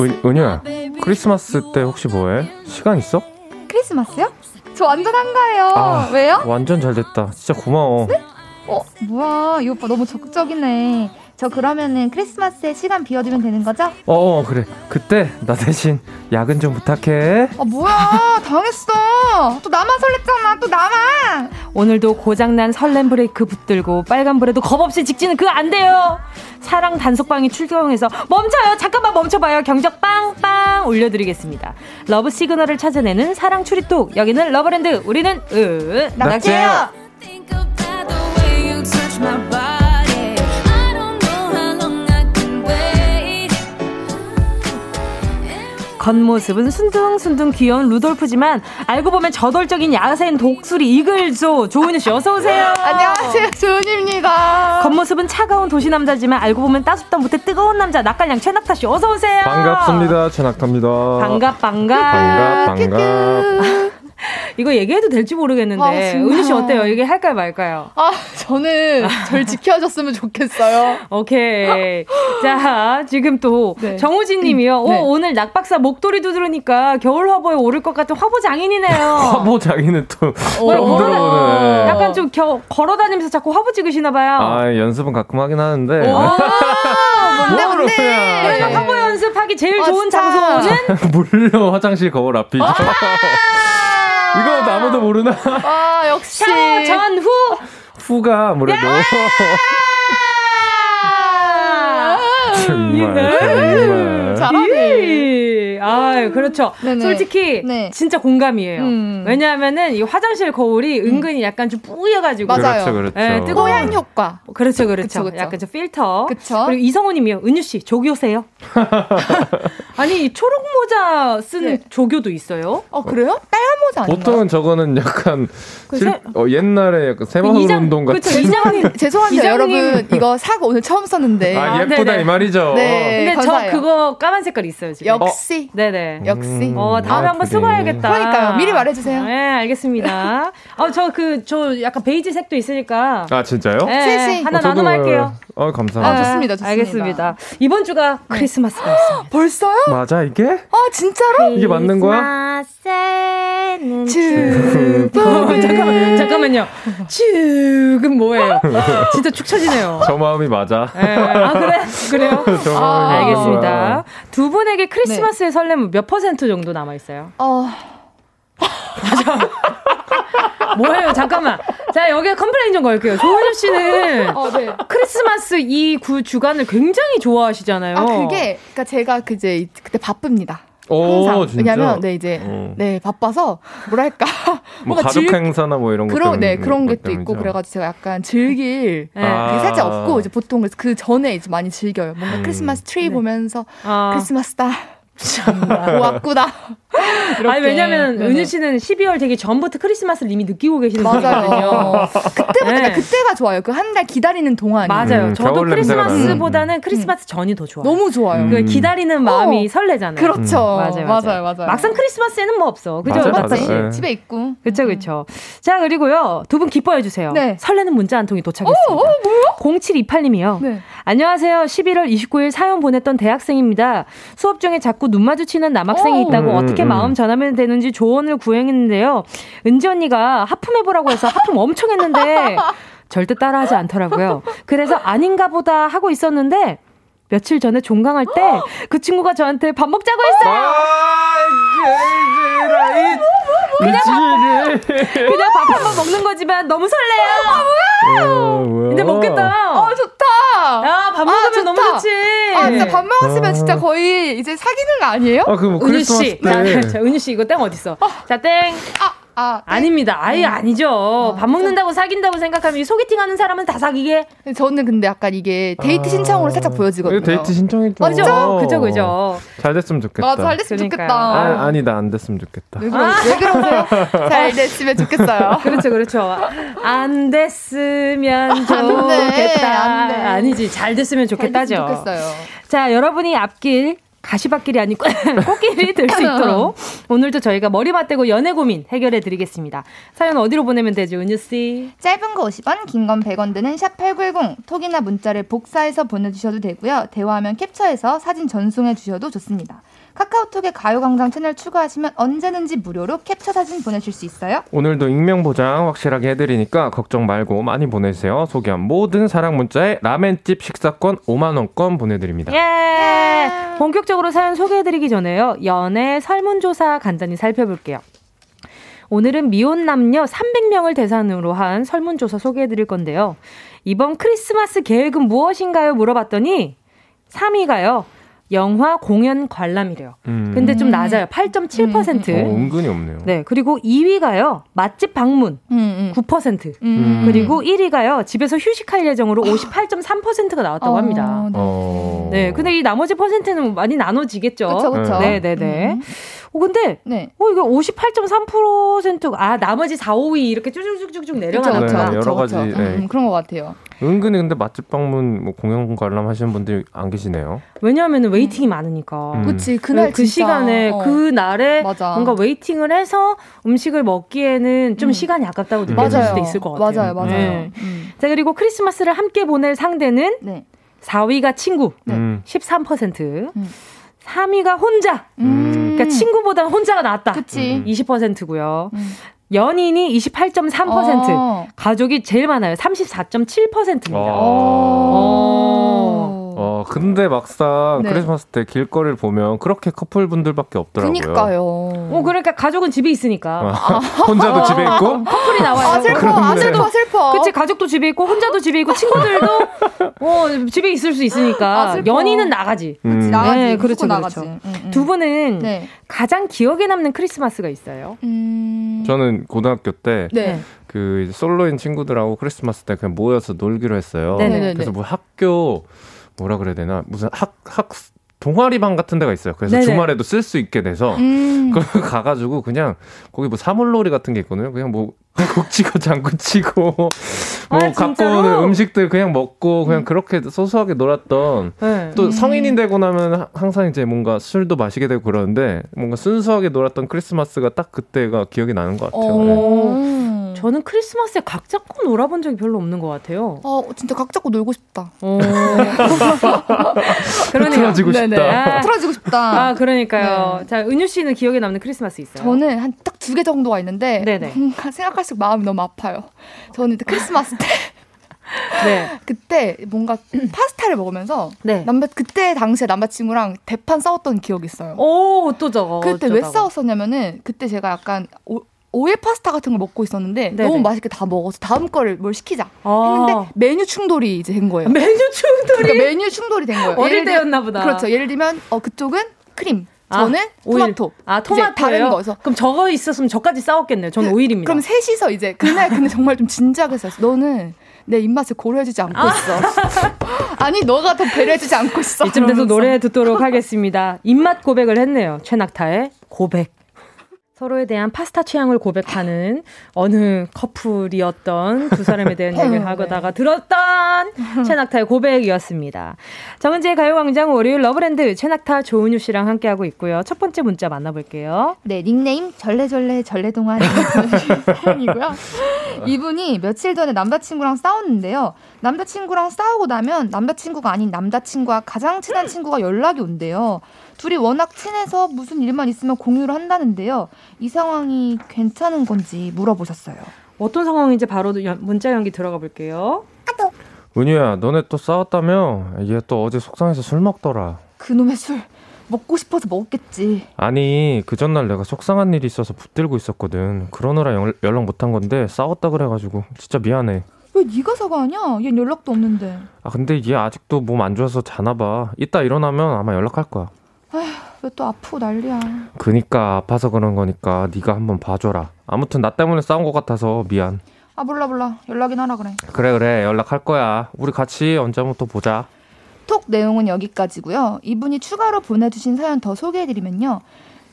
은, 은유야, 크리스마스 때 혹시 뭐해? 시간 있어? 크리스마스요? 저 완전 한가해요. 아, 왜요? 완전 잘 됐다. 진짜 고마워. 어, 뭐야, 이 오빠 너무 적극적이네. 저 그러면은 크리스마스에 시간 비워주면 되는 거죠? 어, 어, 그래. 그때 나 대신 야근 좀 부탁해. 아, 뭐야, 당했어. 또 나만 설렜잖아, 또 나만. 오늘도 고장난 설렘 브레이크 붙들고 빨간불에도 겁없이 직진은 그거 안 돼요. 사랑 단속반이 출동해서 멈춰요. 잠깐만 멈춰봐요. 경적 빵빵 올려드리겠습니다. love signal을 찾아내는 사랑 추리톡. 여기는 Love Land. 우리는 으 낙제요. 겉모습은 순둥순둥 귀여운 루돌프지만 알고 보면 저돌적인 야생 독수리 eagle조 조은유 씨 어서 오세요. 안녕하세요, 조은입니다. 겉모습은 차가운 도시 남자지만 알고 보면 따숩다 못해 뜨거운 남자 낙갈량 최낙타 씨 어서 오세요. 반갑습니다. 최낙타입니다. 반갑 반갑. 반갑, 반갑. 이거 얘기해도 될지 모르겠는데 아. 은유 씨 어때요? 이게 할까요 말까요? 아, 저는 절 지켜줬으면 좋겠어요. 오케이. 자, 지금 또 네. 정우진 님이요. 네. 오, 오늘 낙박사 목도리도 들으니까 겨울 화보에 오를 것 같은 화보 장인이네요. 화보 자기는 또 어, 처음 들어보네. 약간 좀 겨, 걸어 다니면서 자꾸 화보 찍으시나 봐요. 아, 연습은 가끔 하긴 하는데. 어, 뭔데, 뭔데? 그러면 화보 연습하기 제일 아, 좋은 진짜. 장소는 물론 화장실 거울 앞이죠. 이거 아무도 모르나? 아, 역시. 전후. 후가 아무래도. 정말, 예. 정말. 잘하네. 예. 씨. 아, 그렇죠. 네네. 솔직히 네. 진짜 공감이에요. 음. 왜냐하면은 이 화장실 거울이 은근히 약간 좀 뿌여가지고 맞아요. 그렇죠, 그렇죠. 예, 뜨거운 뽀얀 효과. 그렇죠, 그렇죠. 그쵸, 그쵸. 약간 좀 필터. 그쵸. 그리고 이성우님이요. 은유 씨, 조교세요? 아니 이 초록 모자 쓴 네. 조교도 있어요. 어 그래요? 빨간 모자 아닌가요? 보통은 저거는 약간 그 실- 세- 어, 옛날에 약간 새마을 이장- 운동 같은 그쵸, 이장님. 죄송한데. 여러분 이거 사고 오늘 처음 썼는데 아 예쁘다 네네. 이 말이죠. 네. 근데 감사해요. 저 그거 까만 색깔 있어요 지금. 역시 네네. 역시 음. 어, 다음에 아, 한번 그래. 쓰고 와야겠다. 그러니까요. 미리 말해주세요. 네, 알겠습니다. 어, 저 그, 저 약간 베이지 색도 있으니까. 아 진짜요? 네, 셋이. 하나 어, 저도, 나눠갈게요. 어 감사합니다. 아, 좋습니다, 좋습니다. 알겠습니다. 이번 주가 크리스마스가 있습니다. 벌써요? 맞아 이게? 아 진짜로? 이게 맞는 거야? 어, 잠깐만, 잠깐만요. 지금 뭐예요? 진짜 축 처지네요. 저 마음이 맞아. 예, 아, 그래? 그래요? 저 아, 마음이 맞아. 알겠습니다. 두 분에게 크리스마스의 설렘은 몇 퍼센트 정도 남아 있어요? 어 뭐예요? 잠깐만. 자, 여기에 complain 좀 걸게요. 조은유 씨는 어, 네. 크리스마스 이 구 주간을 굉장히 좋아하시잖아요. 아 그게 그러니까 제가 그제 그때 바쁩니다. 오 항상 진짜. 왜냐면 네 이제 어. 네 바빠서 뭐랄까 뭐 뭔가 가족 즐- 행사나 뭐 이런 것 그런 네 그런 것 것도 있고 때문이죠. 그래가지고 제가 약간 즐길 네. 아. 그게 살짝 없고 이제 보통 그 전에 이제 많이 즐겨요. 뭔가 음. 크리스마스 트리 네. 보면서 아. 크리스마스다. 왔구나. 아니, 왜냐면, 네네. 은유 씨는 12월 되기 전부터 크리스마스를 이미 느끼고 계시는 분이거든요. 맞아요. 그때부터 네. 그때가 좋아요. 그 한 달 기다리는 동안이 맞아요. 음, 저도 크리스마스보다는 크리스마스 전이 더 좋아요. 너무 좋아요. 음. 그 기다리는 마음이 어. 설레잖아요. 그렇죠. 맞아요, 맞아요. 맞아요. 맞아요. 막상 크리스마스에는 뭐 없어. 그죠? 맞아요. 씨. 네. 집에 있고. 그쵸, 그쵸. 자, 그리고요. 두 분 기뻐해 주세요. 네. 설레는 문자 한 통이 도착했습니다. 어, 뭐요? 0728님이요. 네. 안녕하세요. 11월 29일 사연 보냈던 대학생입니다. 수업 중에 자꾸 눈 마주치는 남학생이 어. 있다고 음, 어떻게 음. 마음 전하면 되는지 조언을 구행했는데요. 은지 언니가 하품해보라고 해서 하품 엄청 했는데 절대 따라하지 않더라고요. 그래서 아닌가 보다 하고 있었는데 며칠 전에 종강할 때 그 친구가 저한테 밥 먹자고 했어요. 아, 게이라이 미치겠네. 그냥 밥 한 번 먹는 거지만 너무 설레요. 어, 뭐야. 근데 먹겠다. 어 좋다. 야, 밥 먹으면 좋다. 너무 좋지. 아 진짜 밥 먹었으면 아. 진짜 거의 이제 사귀는 거 아니에요? 아, 그 뭐 은유 크리스마스 씨. 때. 자, 자, 은유 씨 이거 땡 어디 있어? 자, 땡. 아, 아 아닙니다. 아예 아니죠. 밥 먹는다고 사귄다고 생각하면 이 소개팅 하는 사람은 다 사귀게. 저는 근데 약간 이게 데이트 아. 신청으로 살짝 보여지거든요. 데이트 신청했죠. 그죠? 그죠, 그죠. 잘 됐으면 좋겠다. 맞아, 잘 됐으면 그러니까요. 좋겠다. 아, 아니다, 안 됐으면 좋겠다. 왜, 그러, 왜 그러세요? 잘 됐으면 좋겠어요. 그렇죠, 그렇죠. 안 됐으면 안 돼, 좋겠다. 안 돼. 아니지, 잘 됐으면 잘 좋겠다죠. 됐으면 좋겠어요. 자, 여러분이 앞길 가시밭길이 아니고 꽃길이 될 수 있도록 오늘도 저희가 머리 맞대고 연애 고민 해결해 드리겠습니다. 사연 어디로 보내면 되죠, 은유 씨? 짧은 거 50원, 긴 건 100원 드는 샵 8910 톡이나 문자를 복사해서 보내 주셔도 되고요. 대화하면 캡처해서 사진 전송해 주셔도 좋습니다. 카카오톡에 가요광장 채널 추가하시면 언제든지 무료로 캡처 사진 보내실 수 있어요. 오늘도 익명 보장 확실하게 해드리니까 걱정 말고 많이 보내주세요. 소개한 모든 사랑 문자에 라멘집 식사권 5만 원권 보내드립니다. 예! 본격적으로 사연 소개해드리기 전에요. 연애 설문조사 간단히 살펴볼게요. 오늘은 미혼 남녀 300명을 대상으로 한 설문조사 소개해드릴 건데요. 이번 크리스마스 계획은 무엇인가요? 물어봤더니 3위가요. 영화 공연 관람이래요. 음. 근데 좀 낮아요. 8.7%. 어, 은근히 없네요. 네. 그리고 2위가요. 맛집 방문 음, 음. 9%. 음. 그리고 1위가요. 집에서 휴식할 예정으로 58.3%가 나왔다고 합니다. 어, 네. 어. 네, 근데 이 나머지 퍼센트는 많이 나눠지겠죠. 그쵸, 그쵸. 네, 네, 네. 음. 어, 근데, 네. 어, 이거 58.3%가, 아, 나머지 4, 5위 이렇게 쭉쭉쭉쭉 그쵸, 내려가나 네, 보다. 여러 그쵸, 가지, 그쵸. 네. 음, 그런 것 같아요. 은근히 근데 맛집 방문 뭐 공연 관람 하시는 분들이 안 계시네요. 왜냐하면 waiting이 많으니까. 음. 그치, 그날 그 진짜, 시간에, 어. 그 날에 맞아. 뭔가 waiting을 해서 음식을 먹기에는 좀 음. 시간이 아깝다고 느껴질. 수도 있을 것 같아요. 맞아요, 맞아요. 네. 음. 자, 그리고 크리스마스를 함께 보낼 상대는 네. 4위가 친구, 음. 13%. 음. 3위가 혼자. 음. 그러니까 친구보다 혼자가 낫다. 그치. 20%고요. 음. 연인이 28.3%, 어. 가족이 제일 많아요. 34.7%입니다. 어. 어. 어, 근데 막상 네. 크리스마스 때 길거리를 보면 그렇게 커플분들밖에 없더라고요. 그니까요. 어, 그러니까 가족은 집에 있으니까. 어, 혼자도 집에 있고 커플이 나와요. 아 슬퍼, 아 그런데. 슬퍼, 슬퍼. 그치 가족도 집에 있고 혼자도 집에 있고 친구들도 어, 집에 있을 수 있으니까 아, 슬퍼. 연인은 나가지. 음. 그치, 나가지. 네, 무조건 그렇죠, 나가지. 그렇죠. 응, 응. 두 분은 네. 가장 기억에 남는 크리스마스가 있어요. 음. 저는 고등학교 때 네. 그 이제 솔로인 친구들하고 크리스마스 때 그냥 모여서 놀기로 했어요. 네네네. 그래서 뭐 학교 뭐라 그래야 되나 무슨 학 학 동아리방 같은 데가 있어요. 그래서 네네. 주말에도 쓸 수 있게 돼서 음. 그 가가지고 그냥 거기 뭐 사물놀이 같은 게 있거든요. 그냥 뭐 국치고 장구 치고 뭐 아, 갖고? 오는 음식들 그냥 먹고 그냥 그렇게 소소하게 놀았던 네. 또 성인이 되고 나면 하- 항상 이제 뭔가 술도 마시게 되고 그러는데 뭔가 순수하게 놀았던 크리스마스가 딱 그때가 기억이 나는 것 같아요. 네. 어. 저는 크리스마스에 각 잡고 놀아본 적이 별로 없는 것 같아요. 어, 진짜 각 잡고 놀고 싶다. 어. 그러네요. 틀어지고 네네. 싶다. 아, 틀어지고 싶다. 아, 그러니까요. 네. 자, 은유 씨는 기억에 남는 크리스마스 있어요? 저는 한 딱 두 개 정도가 있는데 네네. 뭔가 생각할수록 마음이 너무 아파요. 저는 크리스마스 때 네. 그때 뭔가 파스타를 먹으면서 네. 남자 그때 당시에 남자친구랑 대판 싸웠던 기억이 있어요. 오, 또 저거. 그때 왜 어쩌다가. 싸웠었냐면은 그때 제가 약간 오, 오일 파스타 같은 걸 먹고 있었는데 네네. 너무 맛있게 다 먹어서 다음 거를 뭘 시키자 아. 했는데 메뉴 충돌이 이제 된 거예요. 메뉴 충돌이 그러니까 메뉴 충돌이 된 거예요. 어릴 때였나 보다. 그렇죠. 예를 들면 어 그쪽은 크림, 아, 저는 오일. 토마토. 아, 이제 토마토예요? 다른 거에서 그럼 저거 있었으면 저까지 싸웠겠네요. 저는 오일입니다. 그럼 셋이서 이제 그날 근데 정말 좀 진지하게 했었어. 너는 내 입맛을 고려해주지 않고 있어. 아니 너가 더 배려해주지 않고 있어. 이쯤 돼서. 노래 듣도록 하겠습니다. 입맛 고백을 했네요. 최낙타의 고백. 서로에 대한 파스타 취향을 고백하는 어느 커플이었던 두 사람에 대한 얘기를 하다가 들었던 최낙타의 고백이었습니다. 정은지의 가요광장 월요일 러브랜드 최낙타 조은유 씨랑 함께하고 있고요. 첫 번째 문자 만나볼게요. 네, 닉네임 절레절레 절레동안 사연이고요. 이분이 며칠 전에 남자친구랑 싸웠는데요. 남자친구랑 싸우고 나면 남자친구가 아닌 남자친구와 가장 친한 친구가 연락이 온대요. 둘이 워낙 친해서 무슨 일만 있으면 공유를 한다는데요. 이 상황이 괜찮은 건지 물어보셨어요. 어떤 상황인지 바로 연- 문자 연기 들어가 볼게요. 은유야, 너네 또 싸웠다며? 얘 또 어제 속상해서 술 먹더라. 그놈의 술 먹고 싶어서 먹었겠지. 아니, 그 전날 내가 속상한 일이 있어서 붙들고 있었거든. 그러느라 연, 연락 못한 건데 싸웠다 그래가지고 진짜 미안해. 왜 네가 사과하냐? 얜 연락도 없는데. 아, 근데 얘 아직도 몸 안 좋아서 자나 봐. 이따 일어나면 아마 연락할 거야. 왜 또 아프고 난리야. 그니까 아파서 그런 거니까 네가 한번 봐줘라. 아무튼 나 때문에 싸운 것 같아서 미안. 아 몰라 몰라 연락이나 하라 그래. 그래 그래 연락할 거야. 우리 같이 언제 한번 또 보자. 톡 내용은 여기까지고요. 이분이 추가로 보내주신 사연 더 소개해드리면요.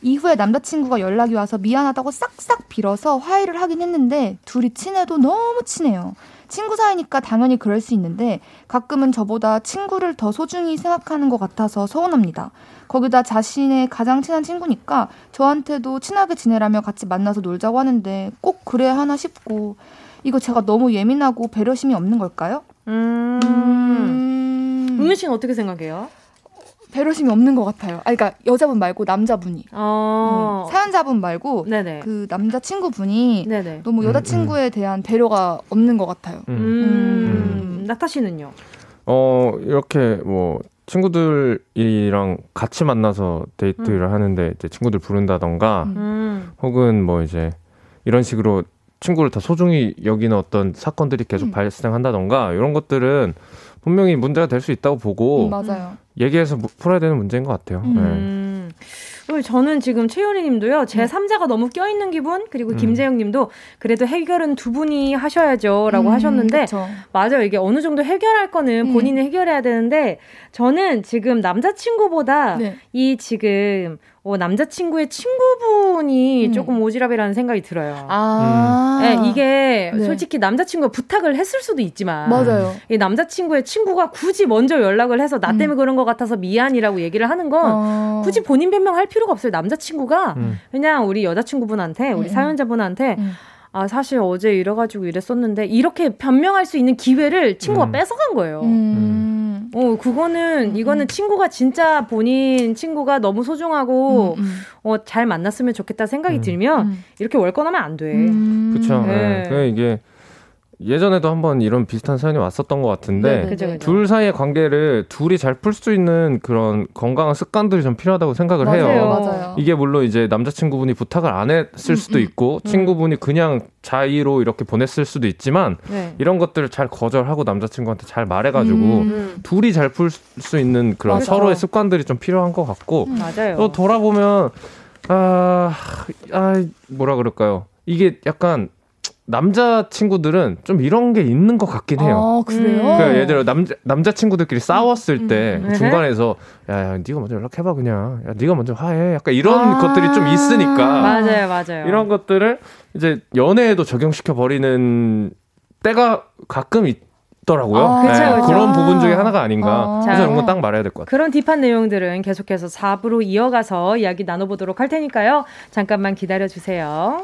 이후에 남자친구가 연락이 와서 미안하다고 싹싹 빌어서 화해를 하긴 했는데 둘이 친해도 너무 친해요. 친구 사이니까 당연히 그럴 수 있는데 가끔은 저보다 친구를 더 소중히 생각하는 것 같아서 서운합니다. 거기다 자신의 가장 친한 친구니까 저한테도 친하게 지내라며 같이 만나서 놀자고 하는데 꼭 그래야 하나 싶고 이거 제가 너무 예민하고 배려심이 없는 걸까요? 음. 음... 은유 씨는 어떻게 생각해요? 배려심이 없는 것 같아요. 아, 그러니까 여자분 말고 남자분이 어. 음, 사연자분 말고 네네. 그 남자 친구분이 네네. 너무 여자 친구에 대한 배려가 없는 것 같아요. 음. 음. 낙타 씨는요? 어 이렇게 뭐 친구들이랑 같이 만나서 데이트를 하는데 이제 친구들 부른다던가 음. 혹은 뭐 이제 이런 식으로 친구를 더 소중히 여기는 어떤 사건들이 계속 음. 발생한다던가 이런 것들은 분명히 문제가 될 수 있다고 보고 음, 맞아요. 얘기해서 무- 풀어야 되는 문제인 것 같아요. 네. 음. 그리고 저는 지금 최효리 님도요, 제 3자가 너무 껴있는 기분, 그리고 음. 김재영 님도 그래도 해결은 두 분이 하셔야죠. 라고 음, 하셨는데, 그쵸. 맞아요. 이게 어느 정도 해결할 거는 음. 본인이 해결해야 되는데, 저는 지금 남자친구보다 네. 이 지금, 어, 남자친구의 친구분이 음. 조금 오지랖이라는 생각이 들어요. 아, 네, 이게 네. 솔직히 남자친구가 부탁을 했을 수도 있지만, 맞아요. 이 남자친구의 친구가 굳이 먼저 연락을 해서 나 음. 때문에 그런 것 같아서 미안이라고 얘기를 하는 건 어. 굳이 본인 변명할 필요가 없어요. 남자친구가 음. 그냥 우리 여자친구분한테 우리 음, 음. 사연자분한테 음. 아 사실 어제 이래가지고 이랬었는데 이렇게 변명할 수 있는 기회를 친구가 음. 뺏어간 거예요. 음. 어 그거는 이거는 친구가 진짜 본인 친구가 너무 소중하고 음, 음. 어 잘 만났으면 좋겠다 생각이 음. 들면 음. 이렇게 월권하면 안 돼. 음. 그렇죠. 네. 네. 그 이게 예전에도 한번 이런 비슷한 사연이 왔었던 것 같은데 네네네. 그죠, 그죠. 둘 사이의 관계를 둘이 잘 풀 수 있는 그런 건강한 습관들이 좀 필요하다고 생각을 맞아요, 해요. 맞아요. 이게 물론 이제 남자친구분이 부탁을 안 했을 수도 음. 있고 친구분이 그냥 자의로 이렇게 보냈을 수도 있지만 네. 이런 것들을 잘 거절하고 남자친구한테 잘 말해가지고 음. 둘이 잘 풀 수 있는 그런 맞아. 서로의 습관들이 좀 필요한 것 같고. 또 돌아보면 아, 아 뭐라 그럴까요? 이게 약간 남자 친구들은 좀 이런 게 있는 것 같긴 해요. 아, 그래요? 음. 그러니까 예를 들어 남자 남자 친구들끼리 싸웠을 때 음. 중간에서 야 야 네가 먼저 연락해봐 그냥 야 네가 먼저 화해 약간 이런 아. 것들이 좀 있으니까 맞아요, 맞아요. 이런 것들을 이제 연애에도 적용시켜 버리는 때가 가끔 있 더라고요. 아, 네, 그쵸, 그쵸. 그런 부분 중에 하나가 아닌가. 아. 그래서 자. 이런 건 딱 말해야 될 것 같아요. 그런 딥한 내용들은 계속해서 4부로 이어가서 이야기 나눠보도록 할 테니까요. 잠깐만 기다려 주세요.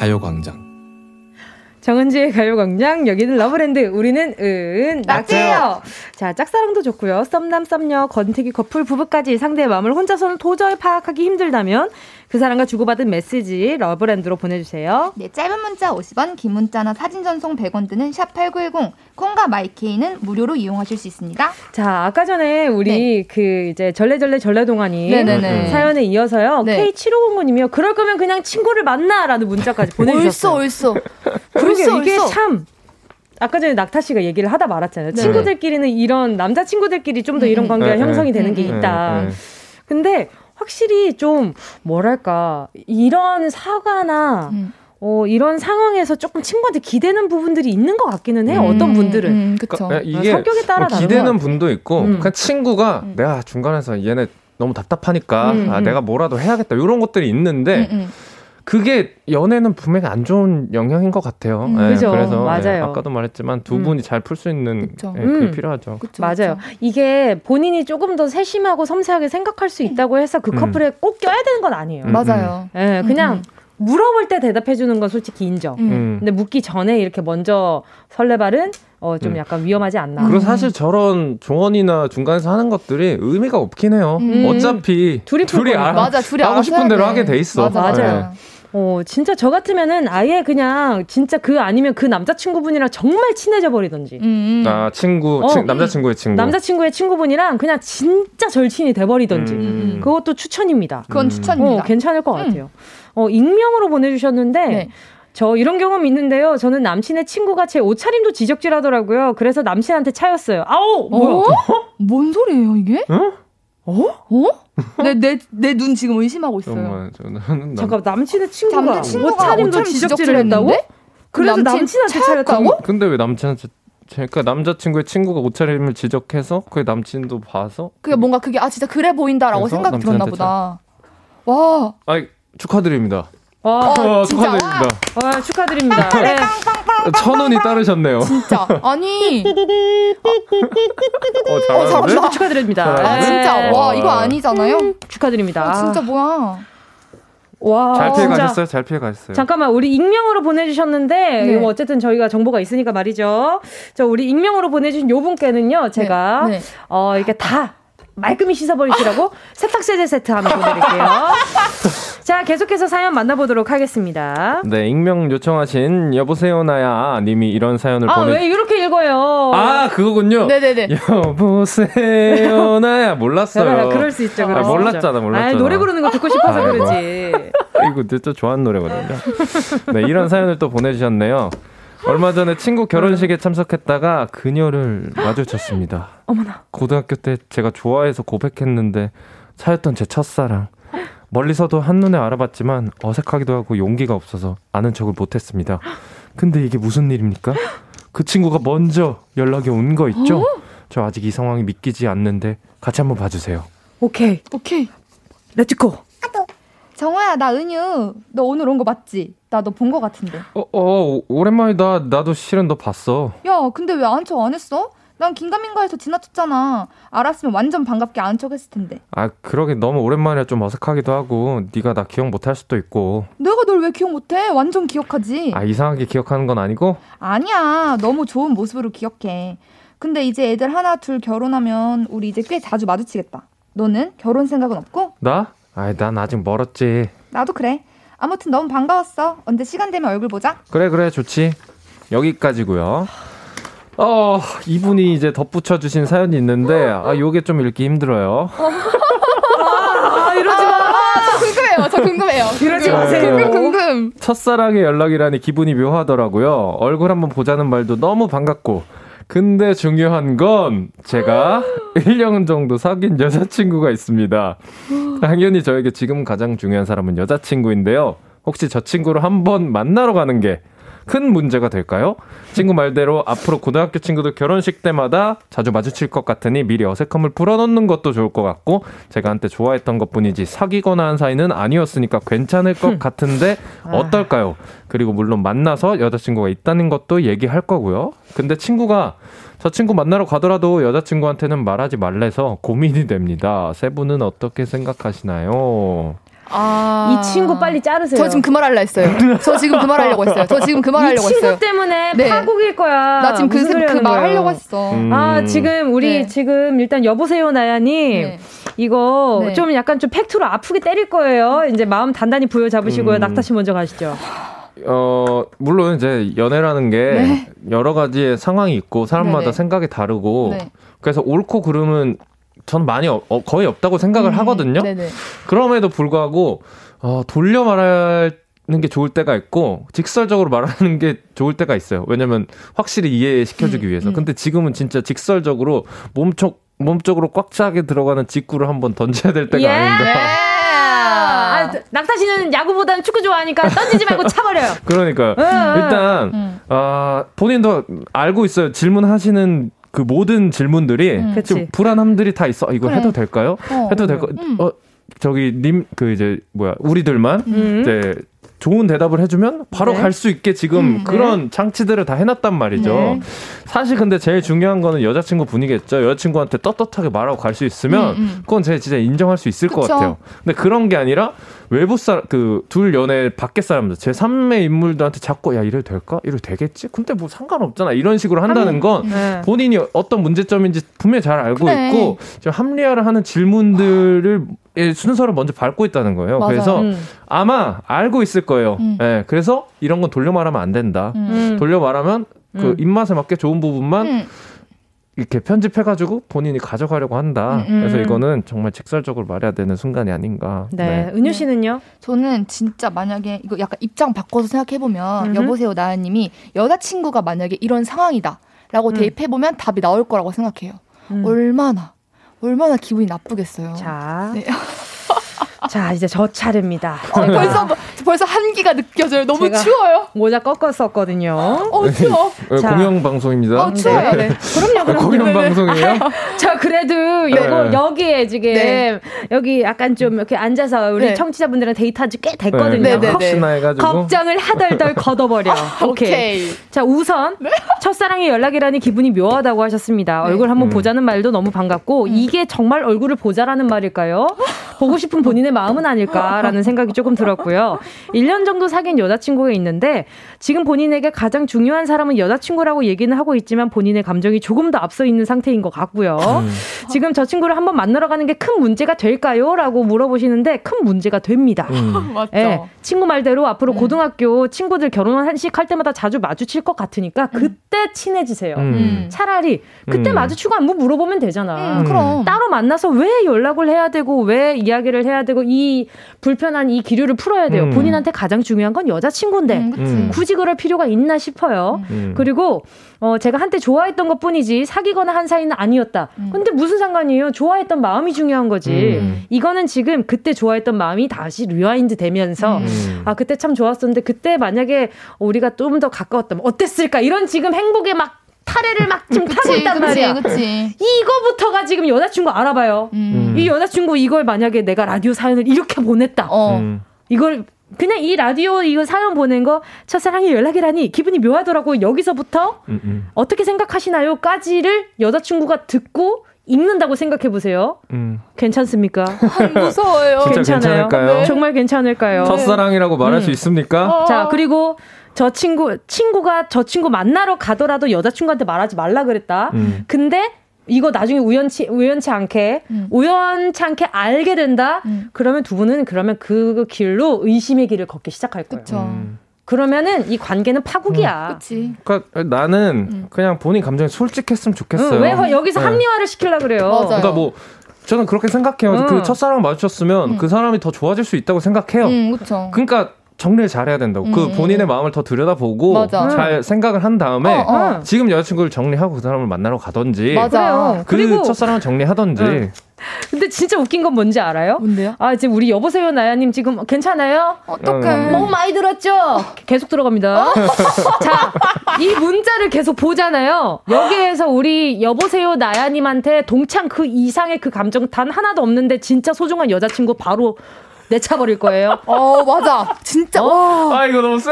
가요광장. 정은지의 가요광장 여기는 러브랜드 우리는 은낙지예요. 자 짝사랑도 좋고요. 썸남 썸녀 권태기 커플 부부까지 상대의 마음을 혼자서는 도저히 파악하기 힘들다면 그 사람과 주고받은 메시지 러브랜드로 보내주세요. 네, 짧은 문자 50원, 긴 문자나 사진 전송 100원 드는 샵 8910 콩과 마이케이는 무료로 이용하실 수 있습니다. 자 아까 전에 우리 그 이제 절레절레 절레동안이 네네네. 사연에 이어서요. 네. K7509님이요. 그럴 거면 그냥 친구를 만나라는 문자까지 보내주셨어요. 옳소, 옳소. 그러게 옳소, 이게 옳소. 참 아까 전에 낙타 씨가 얘기를 하다 말았잖아요. 네. 친구들끼리는 이런 남자 친구들끼리 좀 더 이런 음, 관계가 네, 형성이 네. 되는 게 음, 있다. 네, 네. 근데 확실히 좀 뭐랄까 이런 사과나 음. 어, 이런 상황에서 조금 친구한테 기대는 부분들이 있는 것 같기는 해요. 음. 어떤 분들은. 음, 그쵸. 그러니까 이게 성격에 따라 뭐 기대는. 분도 있고 음. 그냥 친구가 음. 내가 중간에서 얘네 너무 답답하니까 음, 아, 음. 내가 뭐라도 해야겠다 이런 것들이 있는데 음, 음. 그게 연애는 분명히 안 좋은 영향인 것 같아요. 음, 예, 그죠. 그래서 예, 맞아요. 아까도 말했지만 두 음. 분이 잘풀 수 있는 그쵸. 예, 그게 음. 필요하죠. 그쵸, 맞아요. 그쵸. 이게 본인이 조금 더 세심하고 섬세하게 생각할 수 있다고 해서 그 음. 커플에 꼭 껴야 되는 건 아니에요. 음. 맞아요. 예, 그냥 음, 물어볼 때 대답해 주는 건 솔직히 인정. 음. 음. 근데 묻기 전에 이렇게 먼저 설레발은 어, 좀 음. 약간 위험하지 않나. 그리고 사실 저런 조언이나 중간에서 하는 것들이 의미가 없긴 해요. 음. 어차피 둘이 풀 거니까. 알- 맞아, 둘이 하고 싶은 대로 돼. 하게 돼 있어. 맞아, 맞아요. 맞아요. 어, 진짜 저 같으면은 아예 그냥 진짜 그 아니면 그 남자친구분이랑 정말 친해져 버리던지. 음, 음. 아 친구, 어, 친- 음. 남자친구의 친구. 남자친구의 친구분이랑 그냥 진짜 절친이 돼버리던지. 음. 그것도 추천입니다. 그건 음. 추천입니다. 어, 괜찮을 것 같아요. 어, 익명으로 보내주셨는데, 네. 저 이런 경험 있는데요. 저는 남친의 친구가 제 옷차림도 지적질 하더라고요. 그래서 남친한테 차였어요. 아우! 뭐야? 어? 뭔 소리예요, 이게? 어? 어? 어? 내, 내, 내 눈 지금 의심하고 있어요. 정말 저는 남- 잠깐 남친의 친구가 남자친구가 옷차림도 옷차림 지적질을 했다고? 그래서 남친 남친한테 차- 차였다고? 근데 왜 남친한테 그러니까 남자친구의 친구가 옷차림을 지적해서 그 남친도 봐서 그게 뭔가 그게 아 진짜 그래 보인다라고 생각이 들었나 보다. 와, 아 축하드립니다. 와, 어, 진짜, 축하드립니다. 와, 축하드립니다. 네. 천 원이 따르셨네요. 진짜 아니, 어, 어, 잘하는데? 잘한다. 축하드립니다. 아 네. 진짜 와 이거 아니잖아요. 축하드립니다. 아, 진짜 뭐야? 와, 잘 피해. 가셨어요? 잘 피해 가셨어요? 잠깐만 우리 익명으로 보내주셨는데 네. 이거 어쨌든 저희가 정보가 있으니까 말이죠. 저 우리 익명으로 보내주신 요 분께는요 제가 네, 네. 어 이렇게 다 말끔히 씻어버리시라고 세탁 세제 세트 하나 보내드릴게요. 자 계속해서 사연 만나보도록 하겠습니다. 네, 익명 요청하신 여보세요 나야 님이 이런 사연을 아 보내 왜 이렇게 읽어요? 아, 그거군요. 네네네. 여보세요 나야 몰랐어요. 그럴 수 있죠. 그럴 아, 수. 몰랐잖아, 몰랐잖아. 아, 노래 부르는 거 듣고 싶어서 아이고. 그러지. 이거 진짜 좋아하는 노래거든요. 네, 이런 사연을 또 보내주셨네요. 얼마 전에 친구 결혼식에 참석했다가 그녀를 마주쳤습니다. 어머나. 고등학교 때 제가 좋아해서 고백했는데 차였던 제 첫사랑. 멀리서도 한눈에 알아봤지만 어색하기도 하고 용기가 없어서 아는 척을 못했습니다. 근데 이게 무슨 일입니까? 그 친구가 먼저 연락이 온 거 있죠? 저 아직 이 상황이 믿기지 않는데 같이 한번 봐주세요. 오케이. 오케이. Let's go. 정호야, 나 은유. 너 오늘 온 거 맞지? 나 너 본 거 같은데. 어, 어, 오랜만이다. 나도 실은 너 봤어. 야, 근데 왜 아는 척 안 했어? 난 긴가민가해서 지나쳤잖아. 알았으면 완전 반갑게 아는 척 했을 텐데. 아, 그러게 너무 오랜만이라 좀 어색하기도 하고 네가 나 기억 못할 수도 있고. 내가 널 왜 기억 못해? 완전 기억하지. 아, 이상하게 기억하는 건 아니고? 아니야. 너무 좋은 모습으로 기억해. 근데 이제 애들 하나 둘 결혼하면 우리 이제 꽤 자주 마주치겠다. 너는 결혼 생각은 없고? 나? 아이, 난 아직 멀었지. 나도 그래. 아무튼 너무 반가웠어. 언제 시간 되면 얼굴 보자. 그래, 그래, 좋지. 여기까지고요. 어, 이분이 이제 덧붙여 주신 사연이 있는데 아, 요게 좀 읽기 힘들어요. 아, 이러지 마. 저 궁금해요. 저 궁금해요. 이러지 네. 마세요. 궁금 궁금. 첫사랑의 연락이라니 기분이 묘하더라고요. 얼굴 한번 보자는 말도 너무 반갑고. 근데 중요한 건 제가 1년 정도 사귄 여자친구가 있습니다. 당연히 저에게 지금 가장 중요한 사람은 여자친구인데요. 혹시 저 친구를 한번 만나러 가는 게 큰 문제가 될까요? 친구 말대로 앞으로 고등학교 친구들 결혼식 때마다 자주 마주칠 것 같으니 미리 어색함을 풀어놓는 것도 좋을 것 같고 제가 한때 좋아했던 것 뿐이지 사귀거나 한 사이는 아니었으니까 괜찮을 것 같은데 어떨까요? 그리고 물론 만나서 여자친구가 있다는 것도 얘기할 거고요. 근데 친구가 저 친구 만나러 가더라도 여자친구한테는 말하지 말래서 고민이 됩니다. 세 분은 어떻게 생각하시나요? 아. 이 친구 빨리 자르세요. 저 지금 그말 하려 했어요. 저 지금 그 말 하려고 했어요. 저 지금 그말이 하려고 친구 했어요. 때문에 네. 파국일 거야. 나 지금 그, 소리 그? 하려고 했어. 음. 아, 지금 우리 네. 지금 일단 여보세요 나야님 네. 이거 네. 좀 약간 좀 팩트로 아프게 때릴 거예요. 이제 마음 단단히 부여잡으시고요. 음. 낙타 씨 먼저 가시죠. 어, 물론 이제 연애라는 게 네. 여러 가지의 상황이 있고 사람마다 네네. 생각이 다르고 네. 그래서 옳고 그름은 전 많이 어- 어, 거의 없다고 생각을 음, 하거든요. 네네. 그럼에도 불구하고 어, 돌려 말하는 게 좋을 때가 있고 직설적으로 말하는 게 좋을 때가 있어요. 왜냐면 확실히 이해시켜주기 음, 위해서. 음. 근데 지금은 진짜 직설적으로 몸쪽 몸쪽으로 꽉 차게 들어가는 직구를 한번 던져야 될 때가 예. 아닌가. 아, 낙타 씨는 야구보다는 축구 좋아하니까 던지지 말고 차버려요. 그러니까요. 응, 일단 음. 아 본인도 알고 있어요. 질문하시는 그 모든 질문들이 음. 좀 불안함들이 다 있어. 아, 이거 그래. 해도 될까요? 어. 해도 될까? 음. 어 저기 님 그 이제 뭐야 우리들만 음. 이제 좋은 대답을 해주면 바로 네. 갈수 있게 지금 음, 그런 장치들을 다 해놨단 말이죠. 네. 사실 근데 제일 중요한 거는 여자친구 분이겠죠. 여자친구한테 떳떳하게 말하고 갈 수 있으면 음, 음. 그건 제가 진짜 인정할 수 있을 것 그쵸. 같아요. 근데 그런 게 아니라 외부 사람 그 둘 연애 밖에 사람들 제 3의 인물들한테 자꾸 야 이래도 될까? 이래도 되겠지? 근데 뭐 상관없잖아. 이런 식으로 한다는 건 네. 본인이 어떤 문제점인지 분명히 잘 알고 그래. 있고 지금 합리화를 하는 질문들을 의 순서를 먼저 밟고 있다는 거예요. 맞아요. 그래서 음. 아마 알고 있을 거예요. 음. 예, 그래서 이런 건 돌려 말하면 안 된다. 음. 돌려 말하면 그 음. 입맛에 맞게 좋은 부분만 음. 이렇게 편집해가지고 본인이 가져가려고 한다. 음, 음. 그래서 이거는 정말 직설적으로 말해야 되는 순간이 아닌가. 네. 은유 씨는요? 저는 진짜 만약에 이거 약간 입장 바꿔서 생각해 보면 음흠. 여보세요 나연님이 여자친구가 만약에 이런 상황이다 라고 음. 대입해 보면 답이 나올 거라고 생각해요. 음. 얼마나 얼마나 기분이 나쁘겠어요. 자. 네. 자, 이제 저 차례입니다. 어, 제가 벌써 벌써 한기가 느껴져요. 너무 제가- 추워요. 모자 꺾었었거든요. 어 추워. 어, 자. 공영 방송입니다. 어 추워요. 네. 그럼요, 그럼요. 공영 방송이에요? 자, 그래도 요거 네. 여기에 지금 네. 여기 약간 좀 이렇게 앉아서 우리 네. 청취자분들이랑 데이트한 지 꽤 됐거든요. 네, 네, 네. 혹시나 해가지고 걱정을 하덜덜 걷어버려. 오케이. 오케이. 자, 우선 첫사랑의 연락이라니 기분이 묘하다고 하셨습니다. 네. 얼굴 한번 음. 보자는 말도 너무 반갑고 이게 정말 얼굴을 보자라는 말일까요? 보고 싶은 본인의 마음은 아닐까라는 생각이 조금 들었고요. 1년 정도 사귄 여자친구가 있는데 지금 본인에게 가장 중요한 사람은 여자친구라고 얘기는 하고 있지만 본인의 감정이 조금 더 앞서 있는 상태인 것 같고요. 지금 저 친구를 한번 만나러 가는 게 큰 문제가 될까요? 라고 물어보시는데 큰 문제가 됩니다. 음. 맞죠. 예, 친구 말대로 앞으로 음. 고등학교 친구들 결혼식 할 때마다 자주 마주칠 것 같으니까 음. 그 그때 친해지세요. 음. 차라리 그때 음. 마주치고 안부 물어보면 되잖아. 음, 그럼. 따로 만나서 왜 연락을 해야 되고 왜 이야기를 해야 되고 이 불편한 이 기류를 풀어야 돼요. 음. 본인한테 가장 중요한 건 여자친구인데 음. 음. 굳이 그럴 필요가 있나 싶어요. 음. 그리고 어 제가 한때 좋아했던 것 뿐이지 사귀거나 한 사이는 아니었다. 근데 무슨 상관이에요? 좋아했던 마음이 중요한 거지. 음. 이거는 지금 그때 좋아했던 마음이 다시 rewind 되면서 음. 아 그때 참 좋았었는데 그때 만약에 우리가 좀 더 가까웠다면 어땠을까? 이런 지금 행복에 막 타래를 막 지금 타고 그치, 있단 그치, 말이야. 그치. 이거부터가 지금 여자친구 알아봐요. 음. 이 여자친구 이걸 만약에 내가 라디오 사연을 이렇게 보냈다. 어. 음. 이걸 그냥 이 라디오 이거 사연 보낸 거 첫사랑이 연락이라니 기분이 묘하더라고 여기서부터 음, 음. 어떻게 생각하시나요?까지를 여자친구가 듣고 읽는다고 생각해 보세요. 음. 괜찮습니까? 무서워요. 진짜 괜찮아요? 괜찮을까요? 정말 괜찮을까요? 첫사랑이라고 말할 음. 수 있습니까? 자, 그리고 저 친구, 친구가 저 친구 만나러 가더라도 여자친구한테 말하지 말라 그랬다. 음. 근데 이거 나중에 우연치, 우연치 않게, 음. 우연치 않게 알게 된다? 음. 그러면 두 분은 그러면 그 길로 의심의 길을 걷기 시작할 거예요. 음. 그러면은 이 관계는 파국이야. 그치. 그러니까 나는 그냥 본인 감정에 솔직했으면 좋겠어요. 응, 왜 허- 여기서 네. 합리화를 시키려 그래요? 맞아요. 그러니까 뭐 저는 그렇게 생각해요. 응. 그 첫사랑 마주쳤으면 그 사람이 더 좋아질 수 있다고 생각해요. 음, 그쵸. 그러니까 정리를 잘해야 된다고. 그 음, 본인의 마음을 더 들여다보고 맞아. 잘 생각을 한 다음에 어, 어. 지금 여자친구를 정리하고 그 사람을 만나러 가던지 맞아. 그래요. 그 그리고 첫사랑을 정리하던지 응. 근데 진짜 웃긴 건 뭔지 알아요? 뭔데요? 아, 지금 우리 여보세요 나야님 지금 괜찮아요? 어떡해. 너무 많이 들었죠? 계속 들어갑니다. 자, 이 문자를 계속 보잖아요. 여기에서 우리 여보세요 나야님한테 동창 그 이상의 그 감정 단 하나도 없는데 진짜 소중한 여자친구 바로 내차버릴 거예요. 어, 맞아. 진짜. 와. 아 이거 너무 세.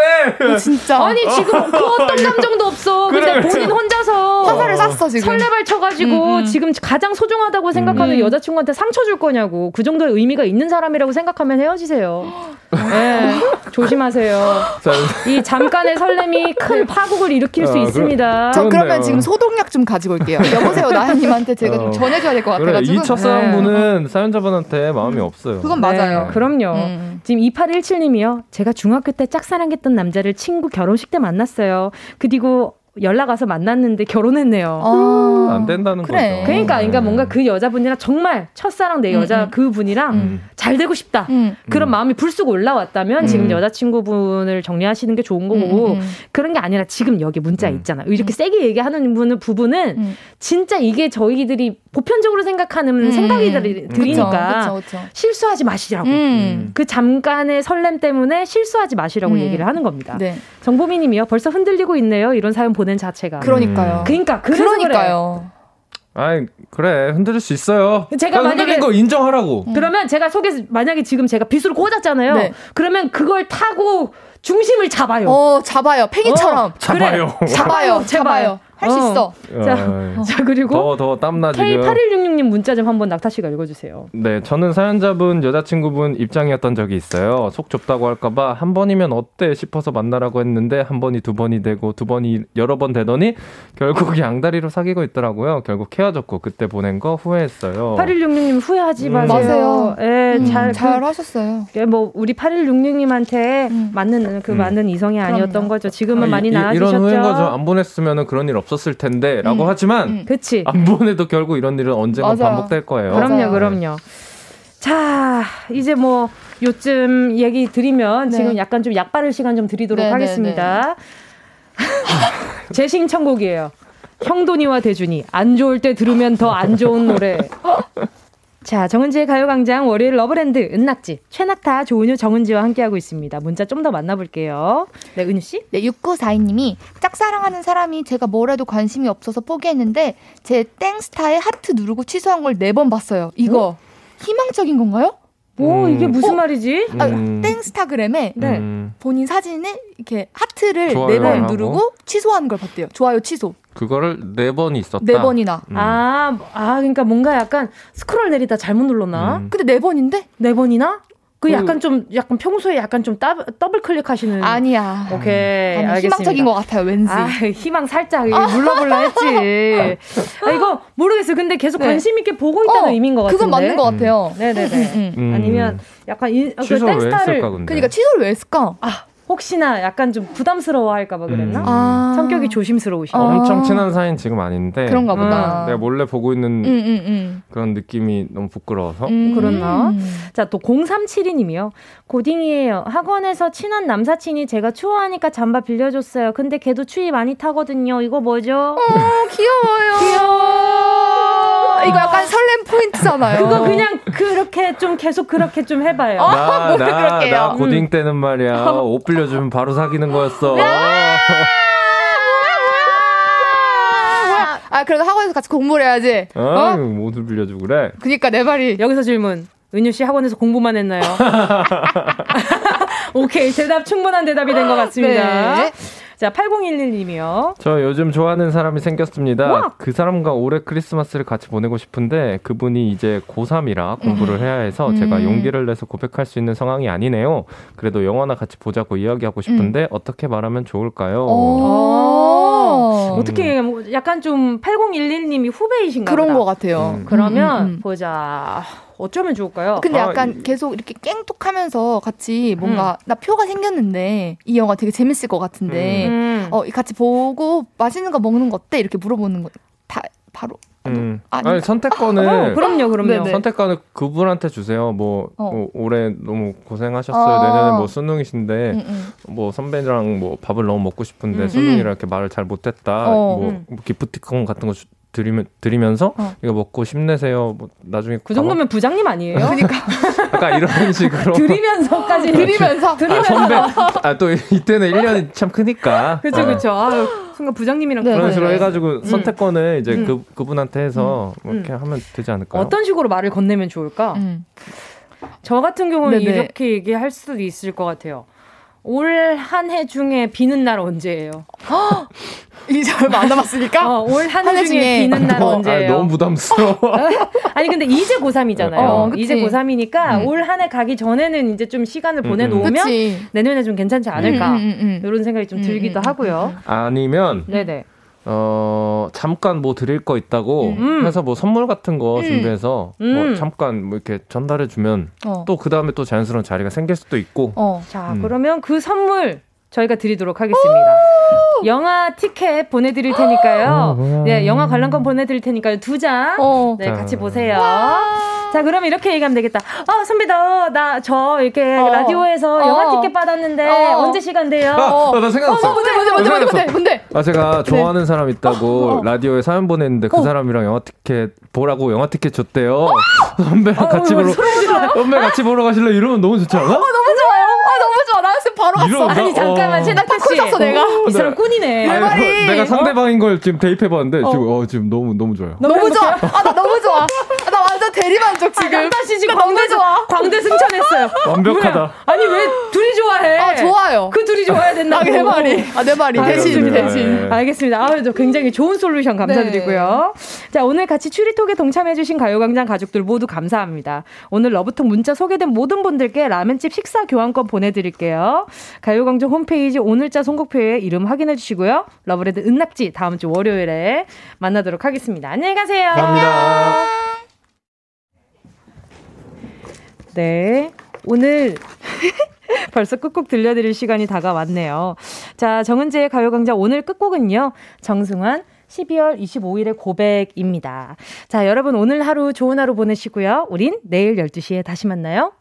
진짜. 아니 지금 그 어떤 감정도 없어. 근데 그래, 본인 그래. 혼자서 화살을 쐈어, 지금. 설레발 쳐가지고 음, 음. 지금 가장 소중하다고 생각하는 음. 여자친구한테 상처 줄 거냐고 그 정도의 의미가 있는 사람이라고 생각하면 헤어지세요. 네, 조심하세요. 자, 이 잠깐의 설렘이 큰 파국을 일으킬 수 아, 있습니다. 저. 그러면 지금 소독약 좀 가지고 올게요. 여보세요, 나연님한테 제가 좀 어. 전해줘야 될것 그래 같아가지고. 이 첫사랑분은 사연자분한테 마음이 없어요. 그건 네, 맞아요. 그럼 요. 음. 지금 2817님이요. 제가 중학교 때 짝사랑했던 남자를 친구 결혼식 때 만났어요. 그리고 연락 와서 만났는데 결혼했네요. 아, 안 된다는 그래. 거죠. 그러니까, 그러니까 네. 뭔가 그 여자분이랑 정말 첫사랑 내 여자 음, 음. 그분이랑 음. 잘 되고 싶다. 음. 그런 마음이 불쑥 올라왔다면 지금 음. 여자친구분을 정리하시는 게 좋은 거고 음, 음, 음. 그런 게 아니라 지금 여기 문자 음. 있잖아. 이렇게 세게 얘기하는 분은 부분은 음. 진짜 이게 저희들이 보편적으로 생각하는 음. 생각이 들- 들이니까. 실수하지 마시라고. 음. 그 잠깐의 설렘 때문에 실수하지 마시라고 음. 얘기를 하는 겁니다. 네. 정보미님이요. 벌써 흔들리고 있네요. 이런 사연 보낸 자체가. 그러니까요. 그러니까 그래서 그러니까요. 아이 그래 흔들릴 수 있어요. 제가 그냥 만약에- 흔들린 거 인정하라고. 그래. 그러면 제가 속에서 만약에 지금 제가 빗으로 꽂았잖아요. 네. 그러면 그걸 타고 중심을 잡아요. 어, 잡아요. 팽이처럼. 잡아요. 잡아요. 제발. 잡아요. 할수 어. 있어. 자, 어, 자 그리고 더 더 땀나 지금. K8166님 문자 좀 한번 낙타 씨가 읽어주세요. 네, 저는 사연자분 여자친구분 입장이었던 적이 있어요. 속 좁다고 할까봐 한 번이면 어때 싶어서 만나라고 했는데 한 번이 두 번이 되고 두 번이 여러 번 되더니 결국 양다리로 사귀고 있더라고요. 결국 헤어졌고 그때 보낸 거 후회했어요. 8166님 후회하지 음. 마세요. 예, 음, 잘, 잘 그, 하셨어요. 예, 뭐 우리 8166님한테 음. 맞는 그 음. 맞는 이성이 아니었던 그럼요. 거죠. 지금은 아, 이- 많이 이- 나아지셨죠. 이런 후회인 거죠. 안 보냈으면 그런 일 없었을 텐데라고 음. 하지만 음. 그치. 안 보내도 결국 이런 일은 언젠가 맞아요. 반복될 거예요. 그럼요. 그럼요. 자, 이제 뭐 요쯤 얘기 드리면 네. 지금 약간 좀 약바를 시간 좀 드리도록 네, 하겠습니다. 제 신청곡이에요. 형돈이와 대준이 안 좋을 때 들으면 더 안 좋은 노래. 자, 정은지의 가요광장 월요일 러브랜드 은낙지 최낙타 조은유 정은지와 함께하고 있습니다. 문자 좀 더 만나볼게요. 네, 은유 씨. 네, 6942님이 짝사랑하는 사람이 제가 뭘 해도 관심이 없어서 포기했는데 제 땡스타에 하트 누르고 취소한 걸 네 번 봤어요. 이거 희망적인 건가요? 뭐 음. 이게 무슨 어? 말이지? 아, 음. 땡스타그램에 네. 음, 본인 사진에 이렇게 하트를 네 번. 누르고 취소하는 걸 봤대요. 좋아요 취소 그거를 네 번이 있었다. 네 번이나. 음. 아, 아, 그러니까 뭔가 약간 스크롤 내리다 잘못 눌렀나? 음. 근데 네 번인데 네 번이나? 그 그- 약간 좀 약간 평소에 약간 좀 따, 더블 클릭하시는 아니야. 오케이 아니, 알겠습니다. 희망적인 것 같아요. 왠지. 아, 희망 살짝 눌러볼라 했지. 아, 이거 모르겠어요. 근데 계속 네. 관심 있게 보고 있다는 어, 의미인 것 같은데. 그건 맞는 것 같아요. 네네네. 음, 음, 음. 음. 아니면 약간 인, 그 땡스타를? 그러니까 취소를 왜 했을까? 아 혹시나 약간 좀 부담스러워 할까봐 그랬나? 음. 아. 성격이 조심스러우시고. 어. 엄청 친한 사이는 지금 아닌데 그런가 보다. 내가 몰래 보고 있는 응, 응, 응. 그런 느낌이 너무 부끄러워서 음. 그렇나? 자, 또 0372님이요. 고딩이에요. 학원에서 친한 남사친이 제가 추워하니까 잠바 빌려줬어요. 근데 걔도 추위 많이 타거든요. 이거 뭐죠? 어, 귀여워요. 귀여워. 이거 약간 설렘 포인트잖아요. 그거 그냥 그렇게 좀 계속 그렇게 좀 해봐요. 나, 뭘 나, 그렇게 해요? 나 고딩 때는 말이야 옷 빌려주면 바로 사귀는 거였어 아, 그래도 학원에서 같이 공부를 해야지. 어? 어? 옷을 빌려주고 그래 그니까 내 말이. 여기서 질문. 은유 씨 학원에서 공부만 했나요? 오케이. 대답 충분한 대답이 된 것 같습니다. 네. 자, 8011님이요. 저 요즘 좋아하는 사람이 생겼습니다. 우와. 그 사람과 올해 크리스마스를 같이 보내고 싶은데 그분이 이제 고3이라 공부를 해야 해서 제가 음. 용기를 내서 고백할 수 있는 상황이 아니네요. 그래도 영화나 같이 보자고 이야기하고 싶은데 어떻게 말하면 좋을까요? 음. 어. 어떻게, 뭐 약간 좀 8011님이 후배이신가 그런 보다. 것 같아요. 음. 그러면 음, 음, 음. 보자. 어쩌면 좋을까요? 근데 아, 약간 이- 계속 이렇게 깽톡하면서 같이 뭔가 음. 나 표가 생겼는데 이 영화 되게 재밌을 것 같은데 음. 어 같이 보고 맛있는 거 먹는 거 어때 이렇게 물어보는 거 다 바로 음. 아니, 아니, 선택권을 어, 그럼요, 그럼요. 네네. 선택권을 그분한테 주세요. 뭐, 어. 뭐 올해 너무 고생하셨어요. 어. 내년에 뭐 수능이신데 응, 응. 뭐 선배랑 뭐 밥을 너무 먹고 싶은데 음. 수능이라 이렇게 말을 잘 못했다. 어. 뭐, 음. 뭐 기프티콘 같은 거 주- 드리면 드리면서 어. 이거 먹고 힘내세요. 뭐 나중에 그 정도면 부장님 아니에요? 그러니까 약간 이런 식으로 드리면서까지. 드리면서 아, 선배 아또 이때는 1년이 참 크니까 그쵸, 어. 그쵸. 아유, 순간 부장님이랑 네, 그런 네, 식으로 네. 해가지고 선택권을 이제 음. 그 그분한테 해서 뭐 음. 이렇게 하면 되지 않을까요? 어떤 식으로 말을 건네면 좋을까? 음. 저 같은 경우는 네네. 이렇게 얘기할 수도 있을 것 같아요. 올 한 해 중에 비는 날 언제예요? 이제 얼마 안 남았으니까 어, 올한 한해 해 중에. 비는 날 어, 아, 언제예요? 너무 부담스러워. 아니 근데 이제 고3이잖아요. 어. 이제 고3이니까 음. 올한 해 가기 전에는 이제 좀 시간을 음, 보내 놓으면 그치 내년에 좀 괜찮지 않을까. 음, 음, 음, 음. 이런 생각이 좀 음, 들기도 음, 하고요. 아니면 네네. 어 잠깐 뭐 드릴 거 있다고 음. 해서 뭐 선물 같은 거 음. 준비해서 음. 뭐 잠깐 뭐 이렇게 전달해 주면 어. 또그 다음에 또 자연스러운 자리가 생길 수도 있고 어. 자, 음. 그러면 그 선물 저희가 드리도록 하겠습니다. 영화 티켓 보내드릴 테니까요. 뭐야. 네, 영화 관람권 보내드릴 테니까요. 두 장. 어. 네, 자. 같이 보세요. 자, 그럼 이렇게 얘기하면 되겠다. 아, 선배, 너, 나, 저, 이렇게 어. 라디오에서 어. 영화 티켓 받았는데, 어. 언제 시간 돼요? 아, 아, 나 생각났어. 뭔데 뭔데 뭔데 뭔데 뭔데 뭔데 아 제가 좋아하는 사람 있다고 어. 라디오에 사연 보냈는데 그 어. 사람이랑 영화 티켓 보라고 영화 티켓 줬대요. 선배랑 같이 보러 선배 같이 보러 가실래 이러면 너무 좋지 않아? 너무 좋아요 아 너무 좋아 나 지금 바로 갔어 이런- 아니, 나- 잠깐만, 어. 최낙타 씨. 샀어, 내가. 이 사람 꾼이네. 아니. 내가 상대방인 걸 지금 대입해봤는데 지금 어 지금 너무 너무 좋아요. 너무 좋아 아 나 너무 좋아 아, 나 완전 대리만족 지금 낙타 씨 지금 나 너무 광대, 좋아 광대 승천했어요. 완벽하다. 뭐야? 아니, 왜 둘이 좋아해? 아 좋아요 그 둘이 좋아야 된다고. 아내 말이 아내 말이 대신. 대신 네. 알겠습니다. 아, 저 굉장히 좋은 솔루션 감사드리고요. 자, 오늘 같이 추리톡에 동참해주신 가요광장 가족들 모두 감사합니다. 오늘 러브톡 문자 소개된 모든 분들께 라면집 식사 교환권 보내드릴게요. 가요광장 홈페이지 오늘자 선곡표에 이름 확인해주시고요. 러브레드 은낙지 다음 주 월요일에 만나도록 하겠습니다. 안녕히 가세요. 감사합니다. 네. 오늘 벌써 끝곡 들려드릴 시간이 다가왔네요. 자, 정은지의 가요광장 오늘 끝곡은요. 정승환 12월 25일의 고백입니다. 자, 여러분 오늘 하루 좋은 하루 보내시고요. 우린 내일 12시에 다시 만나요.